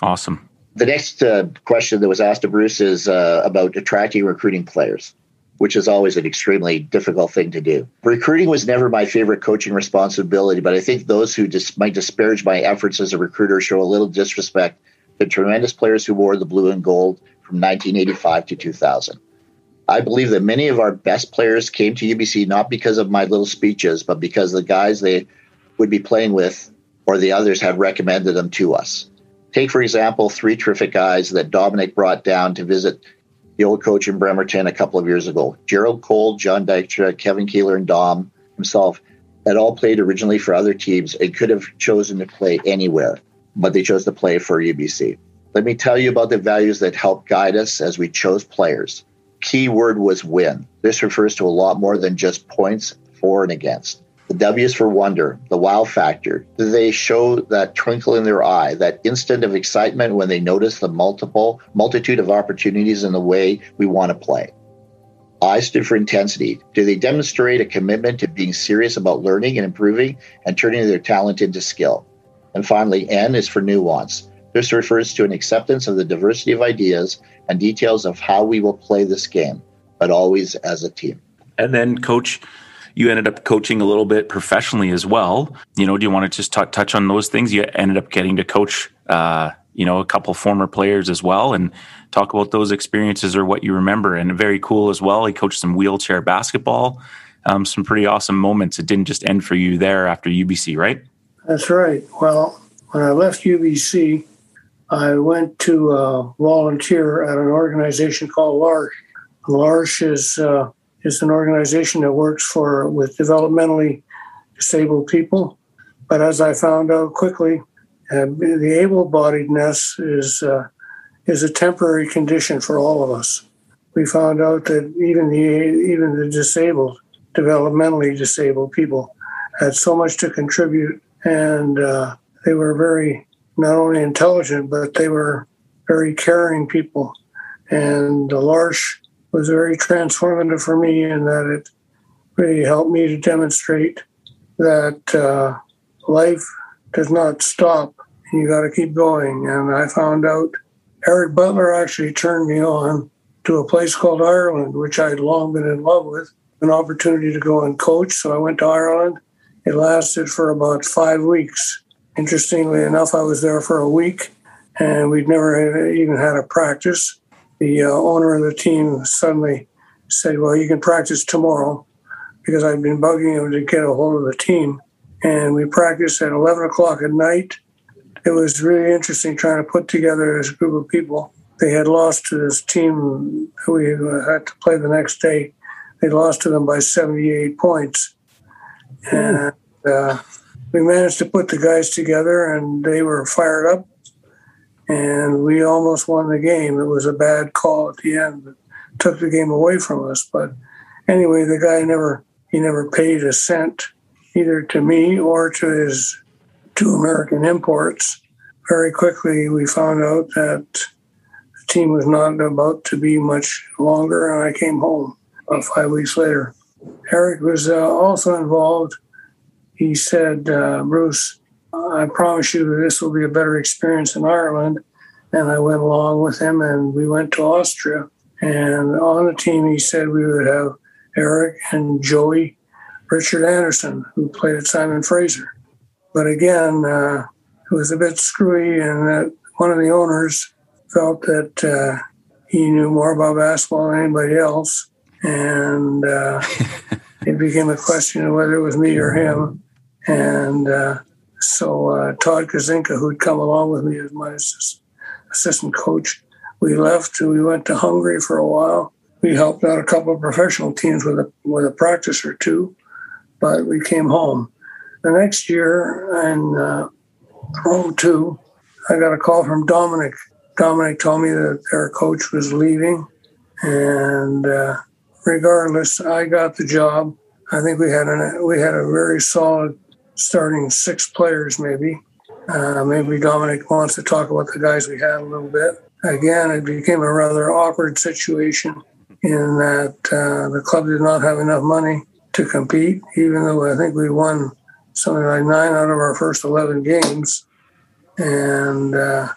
Awesome. The next uh, question that was asked of Bruce is uh, about attracting recruiting players, which is always an extremely difficult thing to do. Recruiting was never my favorite coaching responsibility, but I think those who dis- might disparage my efforts as a recruiter show a little disrespect to tremendous players who wore the blue and gold from 1985 to 2000. I believe that many of our best players came to UBC not because of my little speeches, but because the guys they would be playing with or the others had recommended them to us. Take, for example, three terrific guys that Dominic brought down to visit the old coach in Bremerton a couple of years ago Gerald Cole, John Dykstra, Kevin Keeler, and Dom himself. had all played originally for other teams and could have chosen to play anywhere, but they chose to play for UBC. Let me tell you about the values that helped guide us as we chose players. Key word was win. This refers to a lot more than just points for and against. The W is for wonder, the wow factor. Do they show that twinkle in their eye, that instant of excitement when they notice the multiple multitude of opportunities in the way we want to play. I stood for intensity. Do they demonstrate a commitment to being serious about learning and improving and turning their talent into skill? And finally, N is for nuance. This refers to an acceptance of the diversity of ideas and details of how we will play this game, but always as a team. And then, coach, you ended up coaching a little bit professionally as well. You know, do you want to just t- touch on those things? You ended up getting to coach, uh, you know, a couple former players as well, and talk about those experiences or what you remember. And very cool as well. He coached some wheelchair basketball, um, some pretty awesome moments. It didn't just end for you there after UBC, right? That's right. Well, when I left UBC, I went to uh, volunteer at an organization called L'Arche. L'Arche is uh, is an organization that works for with developmentally disabled people. But as I found out quickly, uh, the able-bodiedness is uh, is a temporary condition for all of us. We found out that even the even the disabled, developmentally disabled people, had so much to contribute, and uh, they were very not only intelligent, but they were very caring people. And the L'Arche was very transformative for me in that it really helped me to demonstrate that uh, life does not stop and you got to keep going. And I found out Eric Butler actually turned me on to a place called Ireland, which I'd long been in love with, an opportunity to go and coach. So I went to Ireland. It lasted for about five weeks. Interestingly enough, I was there for a week and we'd never even had a practice. The uh, owner of the team suddenly said, Well, you can practice tomorrow because I'd been bugging him to get a hold of the team. And we practiced at 11 o'clock at night. It was really interesting trying to put together this group of people. They had lost to this team who we had to play the next day. They lost to them by 78 points. And uh, we managed to put the guys together, and they were fired up, and we almost won the game. It was a bad call at the end that took the game away from us. But anyway, the guy never he never paid a cent either to me or to his two American imports. Very quickly, we found out that the team was not about to be much longer, and I came home about five weeks later. Eric was uh, also involved he said, uh, Bruce, I promise you that this will be a better experience in Ireland. And I went along with him and we went to Austria. And on the team, he said we would have Eric and Joey Richard Anderson, who played at Simon Fraser. But again, uh, it was a bit screwy, and that one of the owners felt that uh, he knew more about basketball than anybody else. And uh, it became a question of whether it was me or him. And uh, so uh, Todd Kazinka, who'd come along with me as my assistant coach, we left and we went to Hungary for a while. We helped out a couple of professional teams with a, with a practice or two, but we came home. The next year in uh, 2, I got a call from Dominic. Dominic told me that their coach was leaving, and uh, regardless, I got the job. I think we had a we had a very solid starting six players, maybe. Uh, maybe Dominic wants to talk about the guys we had a little bit. Again, it became a rather awkward situation in that uh, the club did not have enough money to compete, even though I think we won something like nine out of our first 11 games. And uh,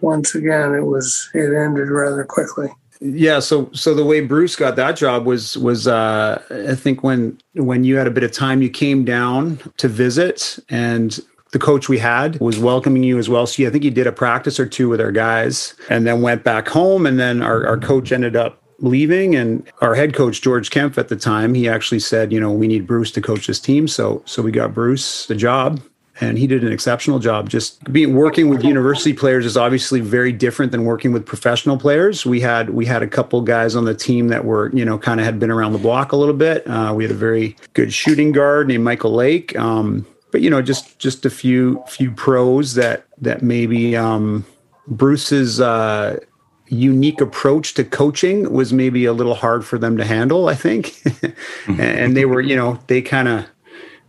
once again, it was it ended rather quickly yeah so so the way bruce got that job was was uh i think when when you had a bit of time you came down to visit and the coach we had was welcoming you as well. So yeah, i think you did a practice or two with our guys and then went back home and then our, our coach ended up leaving and our head coach george kemp at the time he actually said you know we need bruce to coach this team. So so we got bruce the job and he did an exceptional job. Just being working with university players is obviously very different than working with professional players. We had we had a couple guys on the team that were you know kind of had been around the block a little bit. Uh, we had a very good shooting guard named Michael Lake. Um, but you know, just just a few few pros that that maybe um, Bruce's uh, unique approach to coaching was maybe a little hard for them to handle. I think, and they were you know they kind of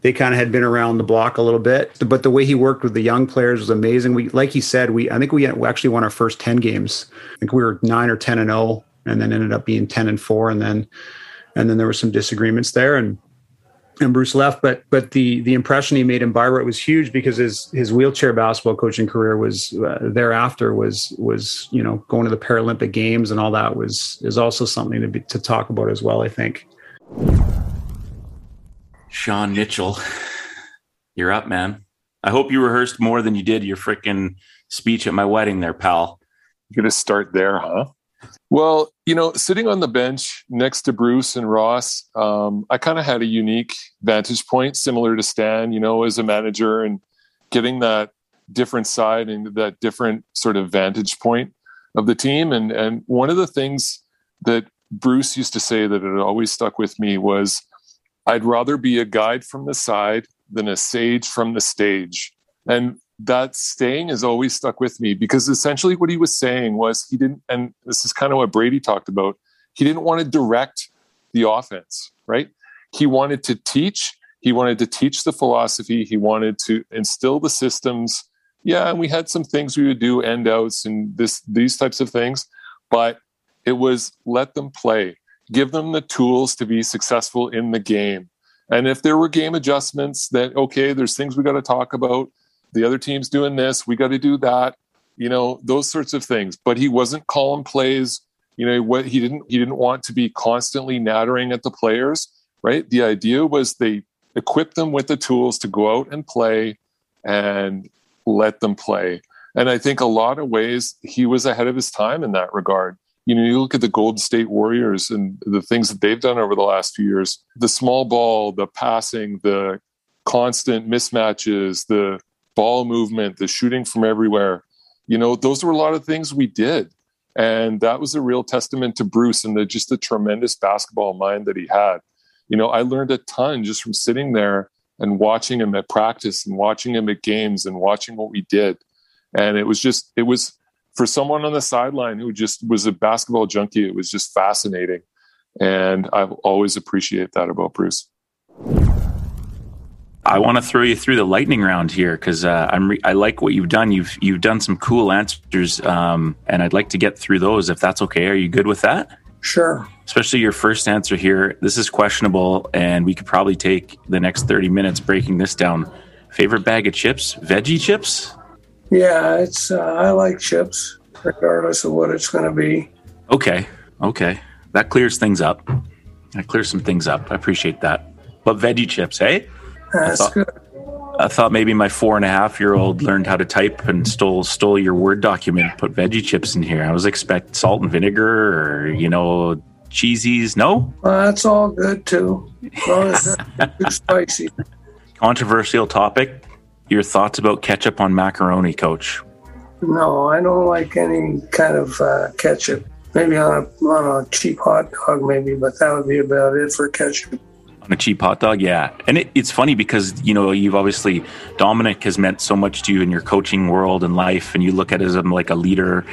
they kind of had been around the block a little bit. But the way he worked with the young players was amazing. We, like he said, we I think we actually won our first ten games. I think we were nine or ten and zero, and then ended up being ten and four, and then and then there were some disagreements there, and and Bruce left. But but the the impression he made in Bayreuth was huge because his his wheelchair basketball coaching career was uh, thereafter was was you know going to the Paralympic Games and all that was is also something to be, to talk about as well. I think. Sean Mitchell, you're up, man. I hope you rehearsed more than you did your freaking speech at my wedding there, pal. You're going to start there, huh? Well, you know, sitting on the bench next to Bruce and Ross, um, I kind of had a unique vantage point, similar to Stan, you know, as a manager and getting that different side and that different sort of vantage point of the team. And and one of the things that Bruce used to say that it always stuck with me was I'd rather be a guide from the side than a sage from the stage. And that saying has always stuck with me because essentially what he was saying was he didn't, and this is kind of what Brady talked about, he didn't want to direct the offense, right? He wanted to teach, he wanted to teach the philosophy, he wanted to instill the systems. Yeah, and we had some things we would do, end outs and this these types of things, but it was let them play give them the tools to be successful in the game. And if there were game adjustments that, okay, there's things we got to talk about, the other team's doing this, we got to do that, you know, those sorts of things. But he wasn't calling plays. You know, what he didn't he didn't want to be constantly nattering at the players, right? The idea was they equip them with the tools to go out and play and let them play. And I think a lot of ways he was ahead of his time in that regard you know, you look at the Golden State Warriors and the things that they've done over the last few years the small ball, the passing, the constant mismatches, the ball movement, the shooting from everywhere. You know, those were a lot of things we did. And that was a real testament to Bruce and the, just the tremendous basketball mind that he had. You know, I learned a ton just from sitting there and watching him at practice and watching him at games and watching what we did. And it was just, it was, for someone on the sideline who just was a basketball junkie, it was just fascinating. And I always appreciate that about Bruce. I want to throw you through the lightning round here because uh, I'm re- I like what you've done. You've you've done some cool answers, um, and I'd like to get through those if that's okay. Are you good with that? Sure. Especially your first answer here. This is questionable, and we could probably take the next thirty minutes breaking this down. Favorite bag of chips? Veggie chips? Yeah, it's uh, I like chips, regardless of what it's going to be. Okay, okay, that clears things up. That clears some things up. I appreciate that. But veggie chips, hey? That's I thought, good. I thought maybe my four and a half year old learned how to type and stole stole your word document, put veggie chips in here. I was expect salt and vinegar or you know cheesies. No, well, that's all good too, as long as it's too spicy. Controversial topic your thoughts about ketchup on macaroni, Coach? No, I don't like any kind of uh, ketchup. Maybe on a, on a cheap hot dog, maybe, but that would be about it for ketchup. On a cheap hot dog, yeah. And it, it's funny because, you know, you've obviously, Dominic has meant so much to you in your coaching world and life, and you look at him like a leader.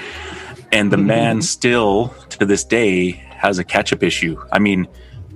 And the mm-hmm. man still, to this day, has a ketchup issue. I mean,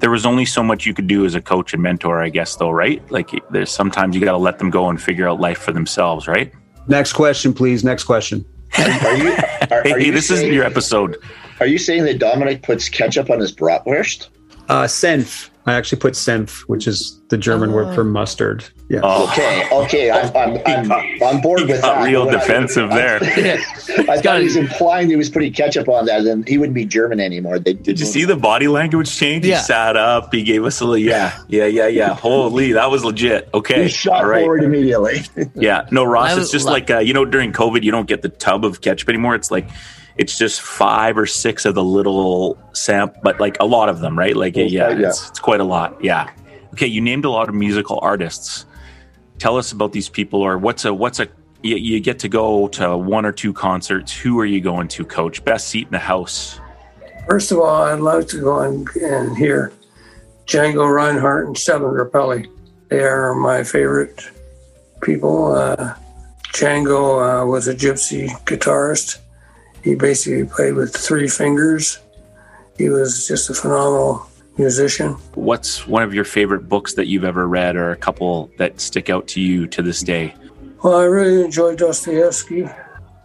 there was only so much you could do as a coach and mentor, I guess, though, right? Like there's sometimes you got to let them go and figure out life for themselves, right? Next question, please. Next question. Are, you? Are, hey, are you this saying, is your episode. Are you saying that Dominic puts ketchup on his bratwurst? Uh, senf. I actually put senf, which is the German word for mustard. Yeah. Oh. Okay. Okay. I'm, I'm, I'm on board with that. Real defensive I, there. I, I thought he was implying he was putting ketchup on that, and he wouldn't be German anymore. They, Did you see the body language change? Yeah. He sat up. He gave us a little. Yeah. Yeah. Yeah. Yeah. Holy, that was legit. Okay. He shot All right. forward immediately. Yeah. No, Ross. It's just like- like uh, you know during COVID, you don't get the tub of ketchup anymore. It's like it's just five or six of the little samp, but like a lot of them, right? Like yeah, yeah. It's, it's quite a lot. Yeah. Okay. You named a lot of musical artists. Tell us about these people, or what's a what's a you, you get to go to one or two concerts. Who are you going to, Coach? Best seat in the house. First of all, I'd love to go and, and hear Django Reinhardt and Stefan Grappelli. They are my favorite people. Uh, Django uh, was a gypsy guitarist. He basically played with three fingers. He was just a phenomenal musician. What's one of your favorite books that you've ever read, or a couple that stick out to you to this day? Well, I really enjoyed Dostoevsky,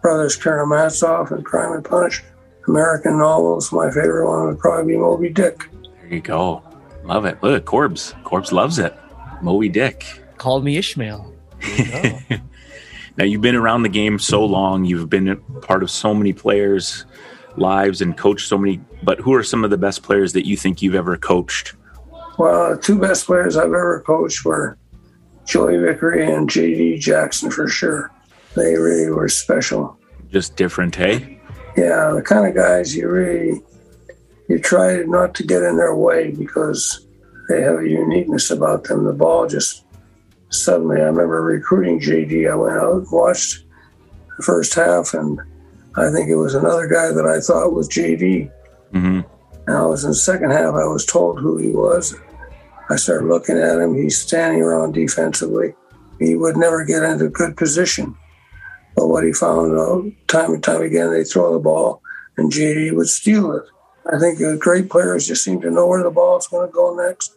Brothers Karamazov, and Crime and Punishment. American novels. My favorite one would probably be Moby Dick. There you go. Love it. Look, Corbs. Corbs loves it. Moby Dick. Called me Ishmael. now you've been around the game so long. You've been part of so many players' lives and coached so many. But who are some of the best players that you think you've ever coached? Well, the two best players I've ever coached were Joey Vickery and JD Jackson for sure. They really were special. Just different, hey? yeah, the kind of guys you really you try not to get in their way because they have a uniqueness about them. The ball just suddenly. I remember recruiting JD. I went out watched the first half, and I think it was another guy that I thought was JD. Mm-hmm. And I was in the second half. I was told who he was. I started looking at him. He's standing around defensively. He would never get into good position. But what he found out time and time again, they throw the ball and JD would steal it. I think great players just seem to know where the ball is going to go next,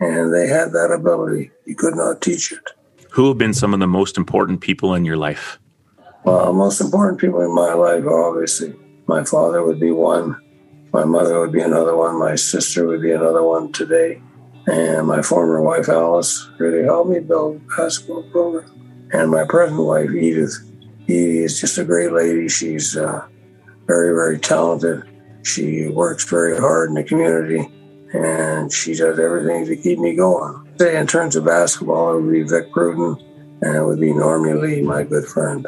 and they had that ability. You could not teach it. Who have been some of the most important people in your life? Well, most important people in my life are obviously my father would be one, my mother would be another one, my sister would be another one today, and my former wife Alice really helped me build a basketball program, and my present wife Edith he is just a great lady. She's uh, very, very talented. She works very hard in the community, and she does everything to keep me going. Say in terms of basketball, it would be Vic Pruden, and it would be Normie Lee, my good friend.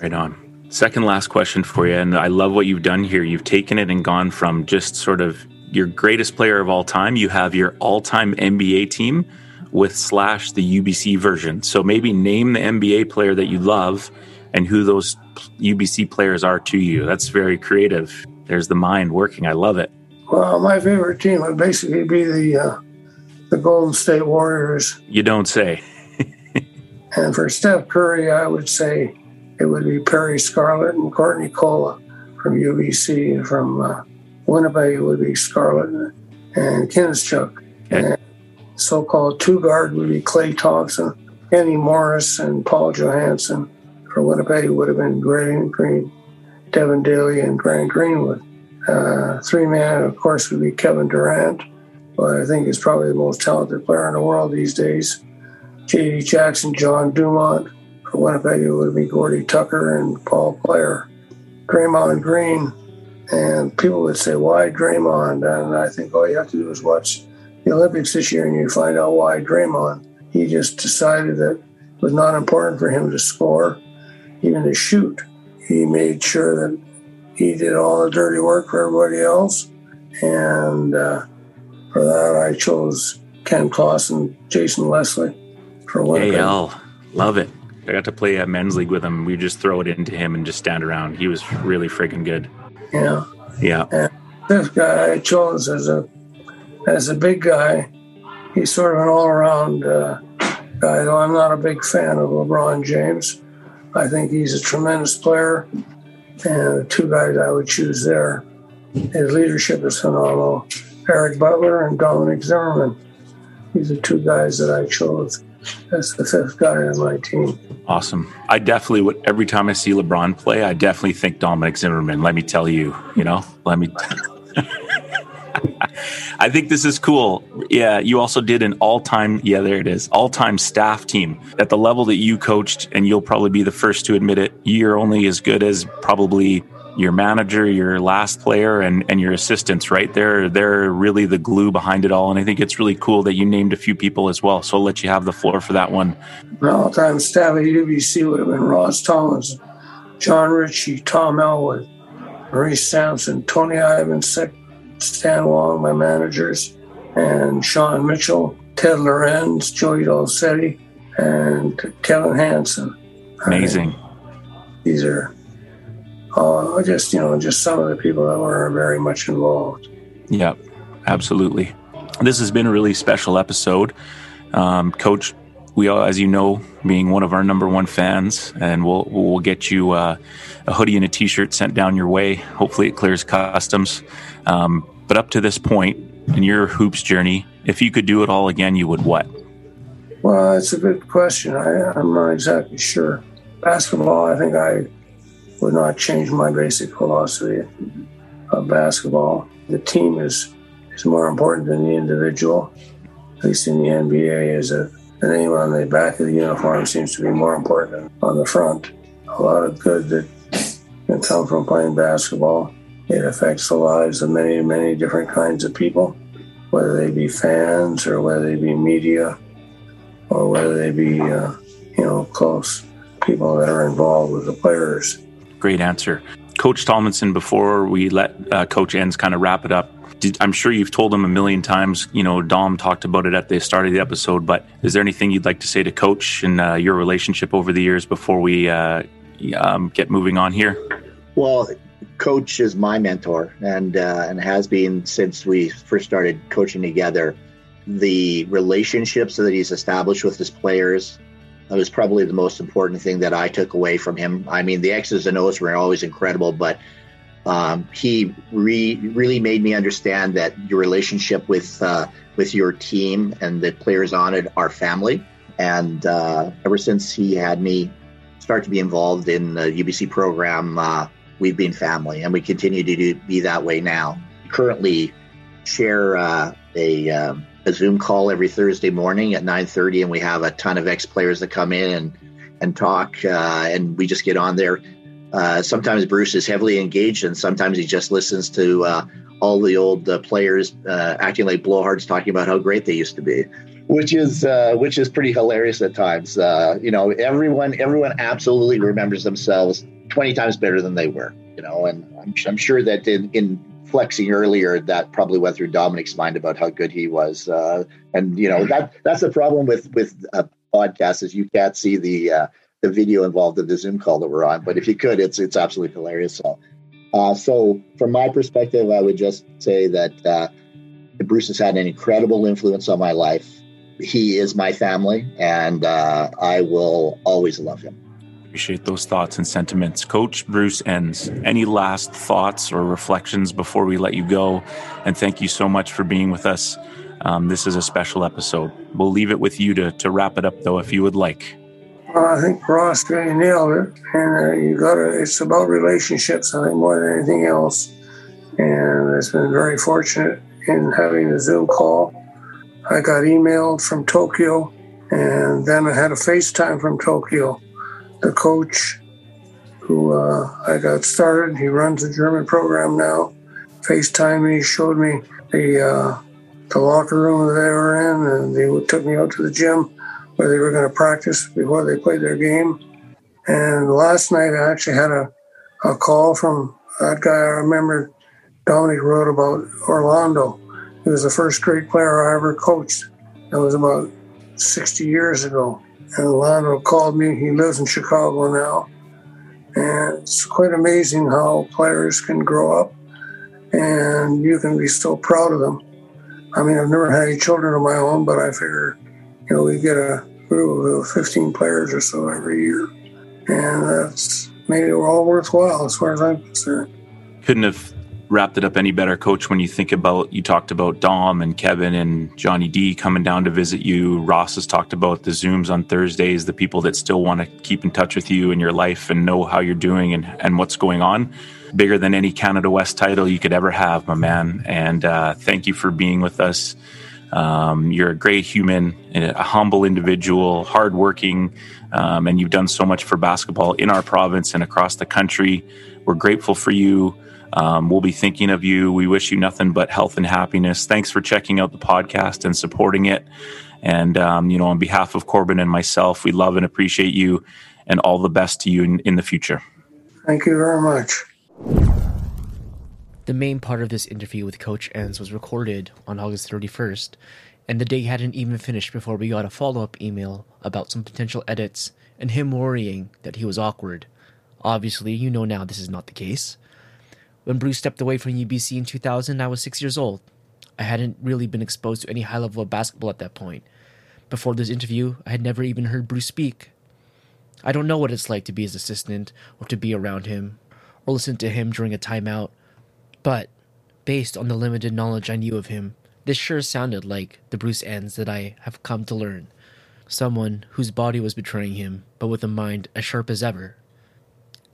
Right on. Second last question for you, and I love what you've done here. You've taken it and gone from just sort of your greatest player of all time. You have your all-time NBA team with slash the UBC version. So maybe name the NBA player that you love and who those UBC players are to you. That's very creative. There's the mind working. I love it. Well, my favorite team would basically be the uh, the Golden State Warriors. You don't say. and for Steph Curry, I would say it would be Perrie Scarlett and Courtney Cola from UBC. And from uh, Winnipeg, it would be Scarlett and, and Kinnischuk. Okay. And so-called two guard would be Klay Thompson, Kenny Morris, and Paul Johansson for Winnipeg would have been Green, Green, Devin Daly, and Grant Greenwood. Uh, three man, of course, would be Kevin Durant, but I think he's probably the most talented player in the world these days. J.D. Jackson, John Dumont. For Winnipeg, it would be Gordy Tucker and Paul Blair. Draymond Green, and people would say, why Draymond? And I think all you have to do is watch the Olympics this year and you find out why Draymond. He just decided that it was not important for him to score even to shoot. He made sure that he did all the dirty work for everybody else. And uh, for that, I chose Ken Klassen, Jason Leslie for Winnipeg. AL, love it. I got to play a men's league with him. We just throw it into him and just stand around. He was really freaking good. Yeah. Yeah. And this guy I chose as a as a big guy. He's sort of an all around uh, guy, though I'm not a big fan of LeBron James. I think he's a tremendous player. And the two guys I would choose there, his leadership is phenomenal. Eric Butler and Dominic Zimmermann. These are two guys that I chose as the fifth guy on my team. Awesome. I definitely would. Every time I see LeBron play, I definitely think Dominic Zimmermann. Let me tell you, you know, let me. I think this is cool. Yeah, you also did an all time, yeah, there it is, all time staff team at the level that you coached, and you'll probably be the first to admit it. You're only as good as probably your manager, your last player, and, and your assistants, right? They're, they're really the glue behind it all. And I think it's really cool that you named a few people as well. So I'll let you have the floor for that one. all time staff at UBC would have been Ross Thomas, John Ritchie, Tom Elwood, Maurice Sampson, Tony Ivancic, Stan Wong, my managers, and Sean Mitchell, Ted Lorenz, Joey Dolcetti, and Kevin Hanson. Amazing. these are uh, just you know just some of the people that were very much involved. Yep, absolutely. This has been a really special episode, um, Coach. We, all, as you know, being one of our number one fans, and we'll we'll get you uh, a hoodie and a T-shirt sent down your way. Hopefully, it clears customs. Um, but up to this point in your hoops journey, if you could do it all again, you would what? Well, that's a good question. I, I'm not exactly sure. Basketball, I think I would not change my basic philosophy of basketball. The team is is more important than the individual. At least in the NBA, is a the name on the back of the uniform seems to be more important than on the front. A lot of good that can come from playing basketball. It affects the lives of many, many different kinds of people, whether they be fans or whether they be media or whether they be, uh, you know, close people that are involved with the players. Great answer. Coach Tomlinson, before we let uh, Coach Enns kind of wrap it up, did, I'm sure you've told him a million times. You know, Dom talked about it at the start of the episode, but is there anything you'd like to say to Coach and uh, your relationship over the years before we uh, um, get moving on here? Well, Coach is my mentor and uh, and has been since we first started coaching together. The relationships that he's established with his players was probably the most important thing that I took away from him. I mean, the X's and O's were always incredible, but um, he re- really made me understand that your relationship with uh, with your team and the players on it are family. And uh, ever since he had me start to be involved in the UBC program, uh, we've been family, and we continue to do, be that way now. Currently, share uh, a um, a Zoom call every Thursday morning at 9:30, and we have a ton of ex players that come in and and talk, uh, and we just get on there uh, sometimes Bruce is heavily engaged, and sometimes he just listens to uh, all the old uh, players uh, acting like blowhards, talking about how great they used to be, which is uh, which is pretty hilarious at times. you know, everyone everyone absolutely remembers themselves twenty times better than they were. You know, and I'm, I'm sure that in, in flexing earlier, that probably went through Dominic's mind about how good he was. and you know that that's the problem with with podcasts is you can't see the uh, the video involved in the Zoom call that we're on. But if you could, it's it's absolutely hilarious. So, uh, so from my perspective, I would just say that uh, Bruce has had an incredible influence on my life. He is my family, and uh, I will always love him. Appreciate those thoughts and sentiments. Coach Bruce Enns, any last thoughts or reflections before we let you go? And thank you so much for being with us. Um, this is a special episode. We'll leave it with you to, to wrap it up, though, if you would like. Well, I think Ross really nailed it, and uh, you got to. It's about relationships, I think, more than anything else. And it's been very fortunate in having the Zoom call. I got emailed from Tokyo, and then I had a FaceTime from Tokyo. The coach, who uh, I got started, he runs the German program now. FaceTime me, showed me the uh, the locker room that they were in, and they took me out to the gym where they were going to practice before they played their game. And last night I actually had a, a call from that guy I remember Dominic wrote about Orlando. He was the first great player I ever coached. That was about 60 years ago. And Orlando called me. He lives in Chicago now. And it's quite amazing how players can grow up and you can be so proud of them. I mean, I've never had any children of my own, but I figure you know, we get a group of 15 players or so every year. And that's made it all worthwhile as far as I'm concerned. Couldn't have wrapped it up any better, Coach, when you think about, you talked about Dom and Kevin and Johnny D coming down to visit you. Ross has talked about the Zooms on Thursdays, the people that still want to keep in touch with you and your life and know how you're doing and, and what's going on. Bigger than any Canada West title you could ever have, my man. And uh, thank you for being with us um, you're a great human, a humble individual, hardworking, um, and you've done so much for basketball in our province and across the country. We're grateful for you. Um, we'll be thinking of you. We wish you nothing but health and happiness. Thanks for checking out the podcast and supporting it. And, um, you know, on behalf of Corbin and myself, we love and appreciate you and all the best to you in, in the future. Thank you very much. The main part of this interview with Coach Enns was recorded on August 31st, And the day hadn't even finished before we got a follow up email about some potential edits and him worrying that he was awkward. Obviously, you know now this is not the case. When Bruce stepped away from UBC in 2000, I was six years old. I hadn't really been exposed to any high level of basketball at that point. Before this interview, I had never even heard Bruce speak. I don't know what it's like to be his assistant, or to be around him, or listen to him during a timeout, but based on the limited knowledge I knew of him, this sure sounded like the Bruce Enns that I have come to learn. Someone whose body was betraying him, but with a mind as sharp as ever.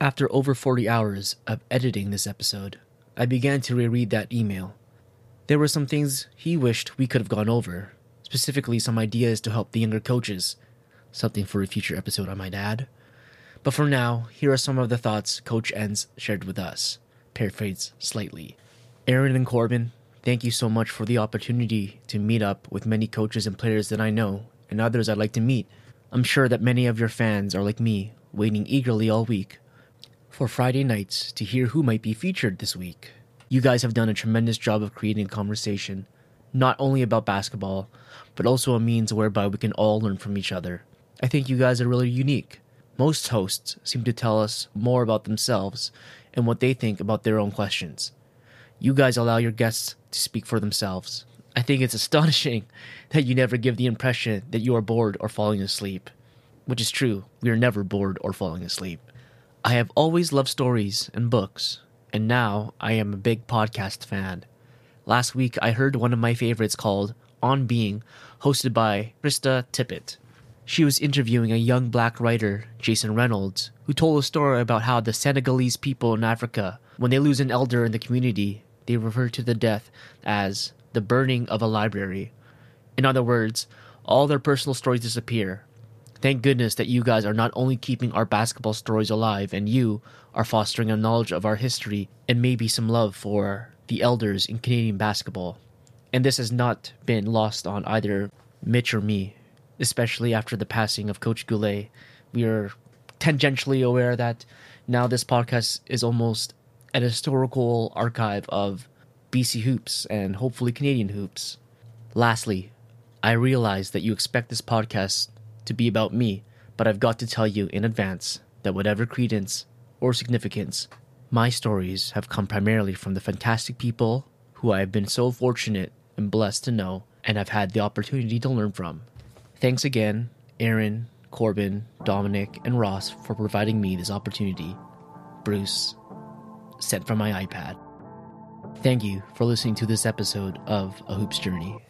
After over 40 hours of editing this episode, I began to reread that email. There were some things he wished we could have gone over, specifically some ideas to help the younger coaches. Something for a future episode, I might add. But for now, here are some of the thoughts Coach Enns shared with us. Paraphrase slightly. Aaron and Corbin, thank you so much for the opportunity to meet up with many coaches and players that I know and others I'd like to meet. I'm sure that many of your fans are like me, waiting eagerly all week for Friday nights to hear who might be featured this week. You guys have done a tremendous job of creating conversation, not only about basketball, but also a means whereby we can all learn from each other. I think you guys are really unique. Most hosts seem to tell us more about themselves and what they think about their own questions. You guys allow your guests to speak for themselves. I think it's astonishing that you never give the impression that you are bored or falling asleep. Which is true, we are never bored or falling asleep. I have always loved stories and books, and now I am a big podcast fan. Last week I heard one of my favorites called On Being, hosted by Krista Tippett. She was interviewing a young black writer, Jason Reynolds, who told a story about how the Senegalese people in Africa, when they lose an elder in the community, they refer to the death as the burning of a library. In other words, all their personal stories disappear. Thank goodness that you guys are not only keeping our basketball stories alive, and you are fostering a knowledge of our history and maybe some love for the elders in Canadian basketball. And this has not been lost on either Mitch or me, especially after the passing of Coach Goulet. We are tangentially aware that now this podcast is almost an historical archive of BC hoops and hopefully Canadian hoops. Lastly, I realize that you expect this podcast to be about me, but I've got to tell you in advance that whatever credence or significance, my stories have come primarily from the fantastic people who I have been so fortunate and blessed to know and have had the opportunity to learn from. Thanks again, Aaron, Corbin, Dominic, and Ross for providing me this opportunity. Bruce, sent from my iPad. Thank you for listening to this episode of A Hoops Journey.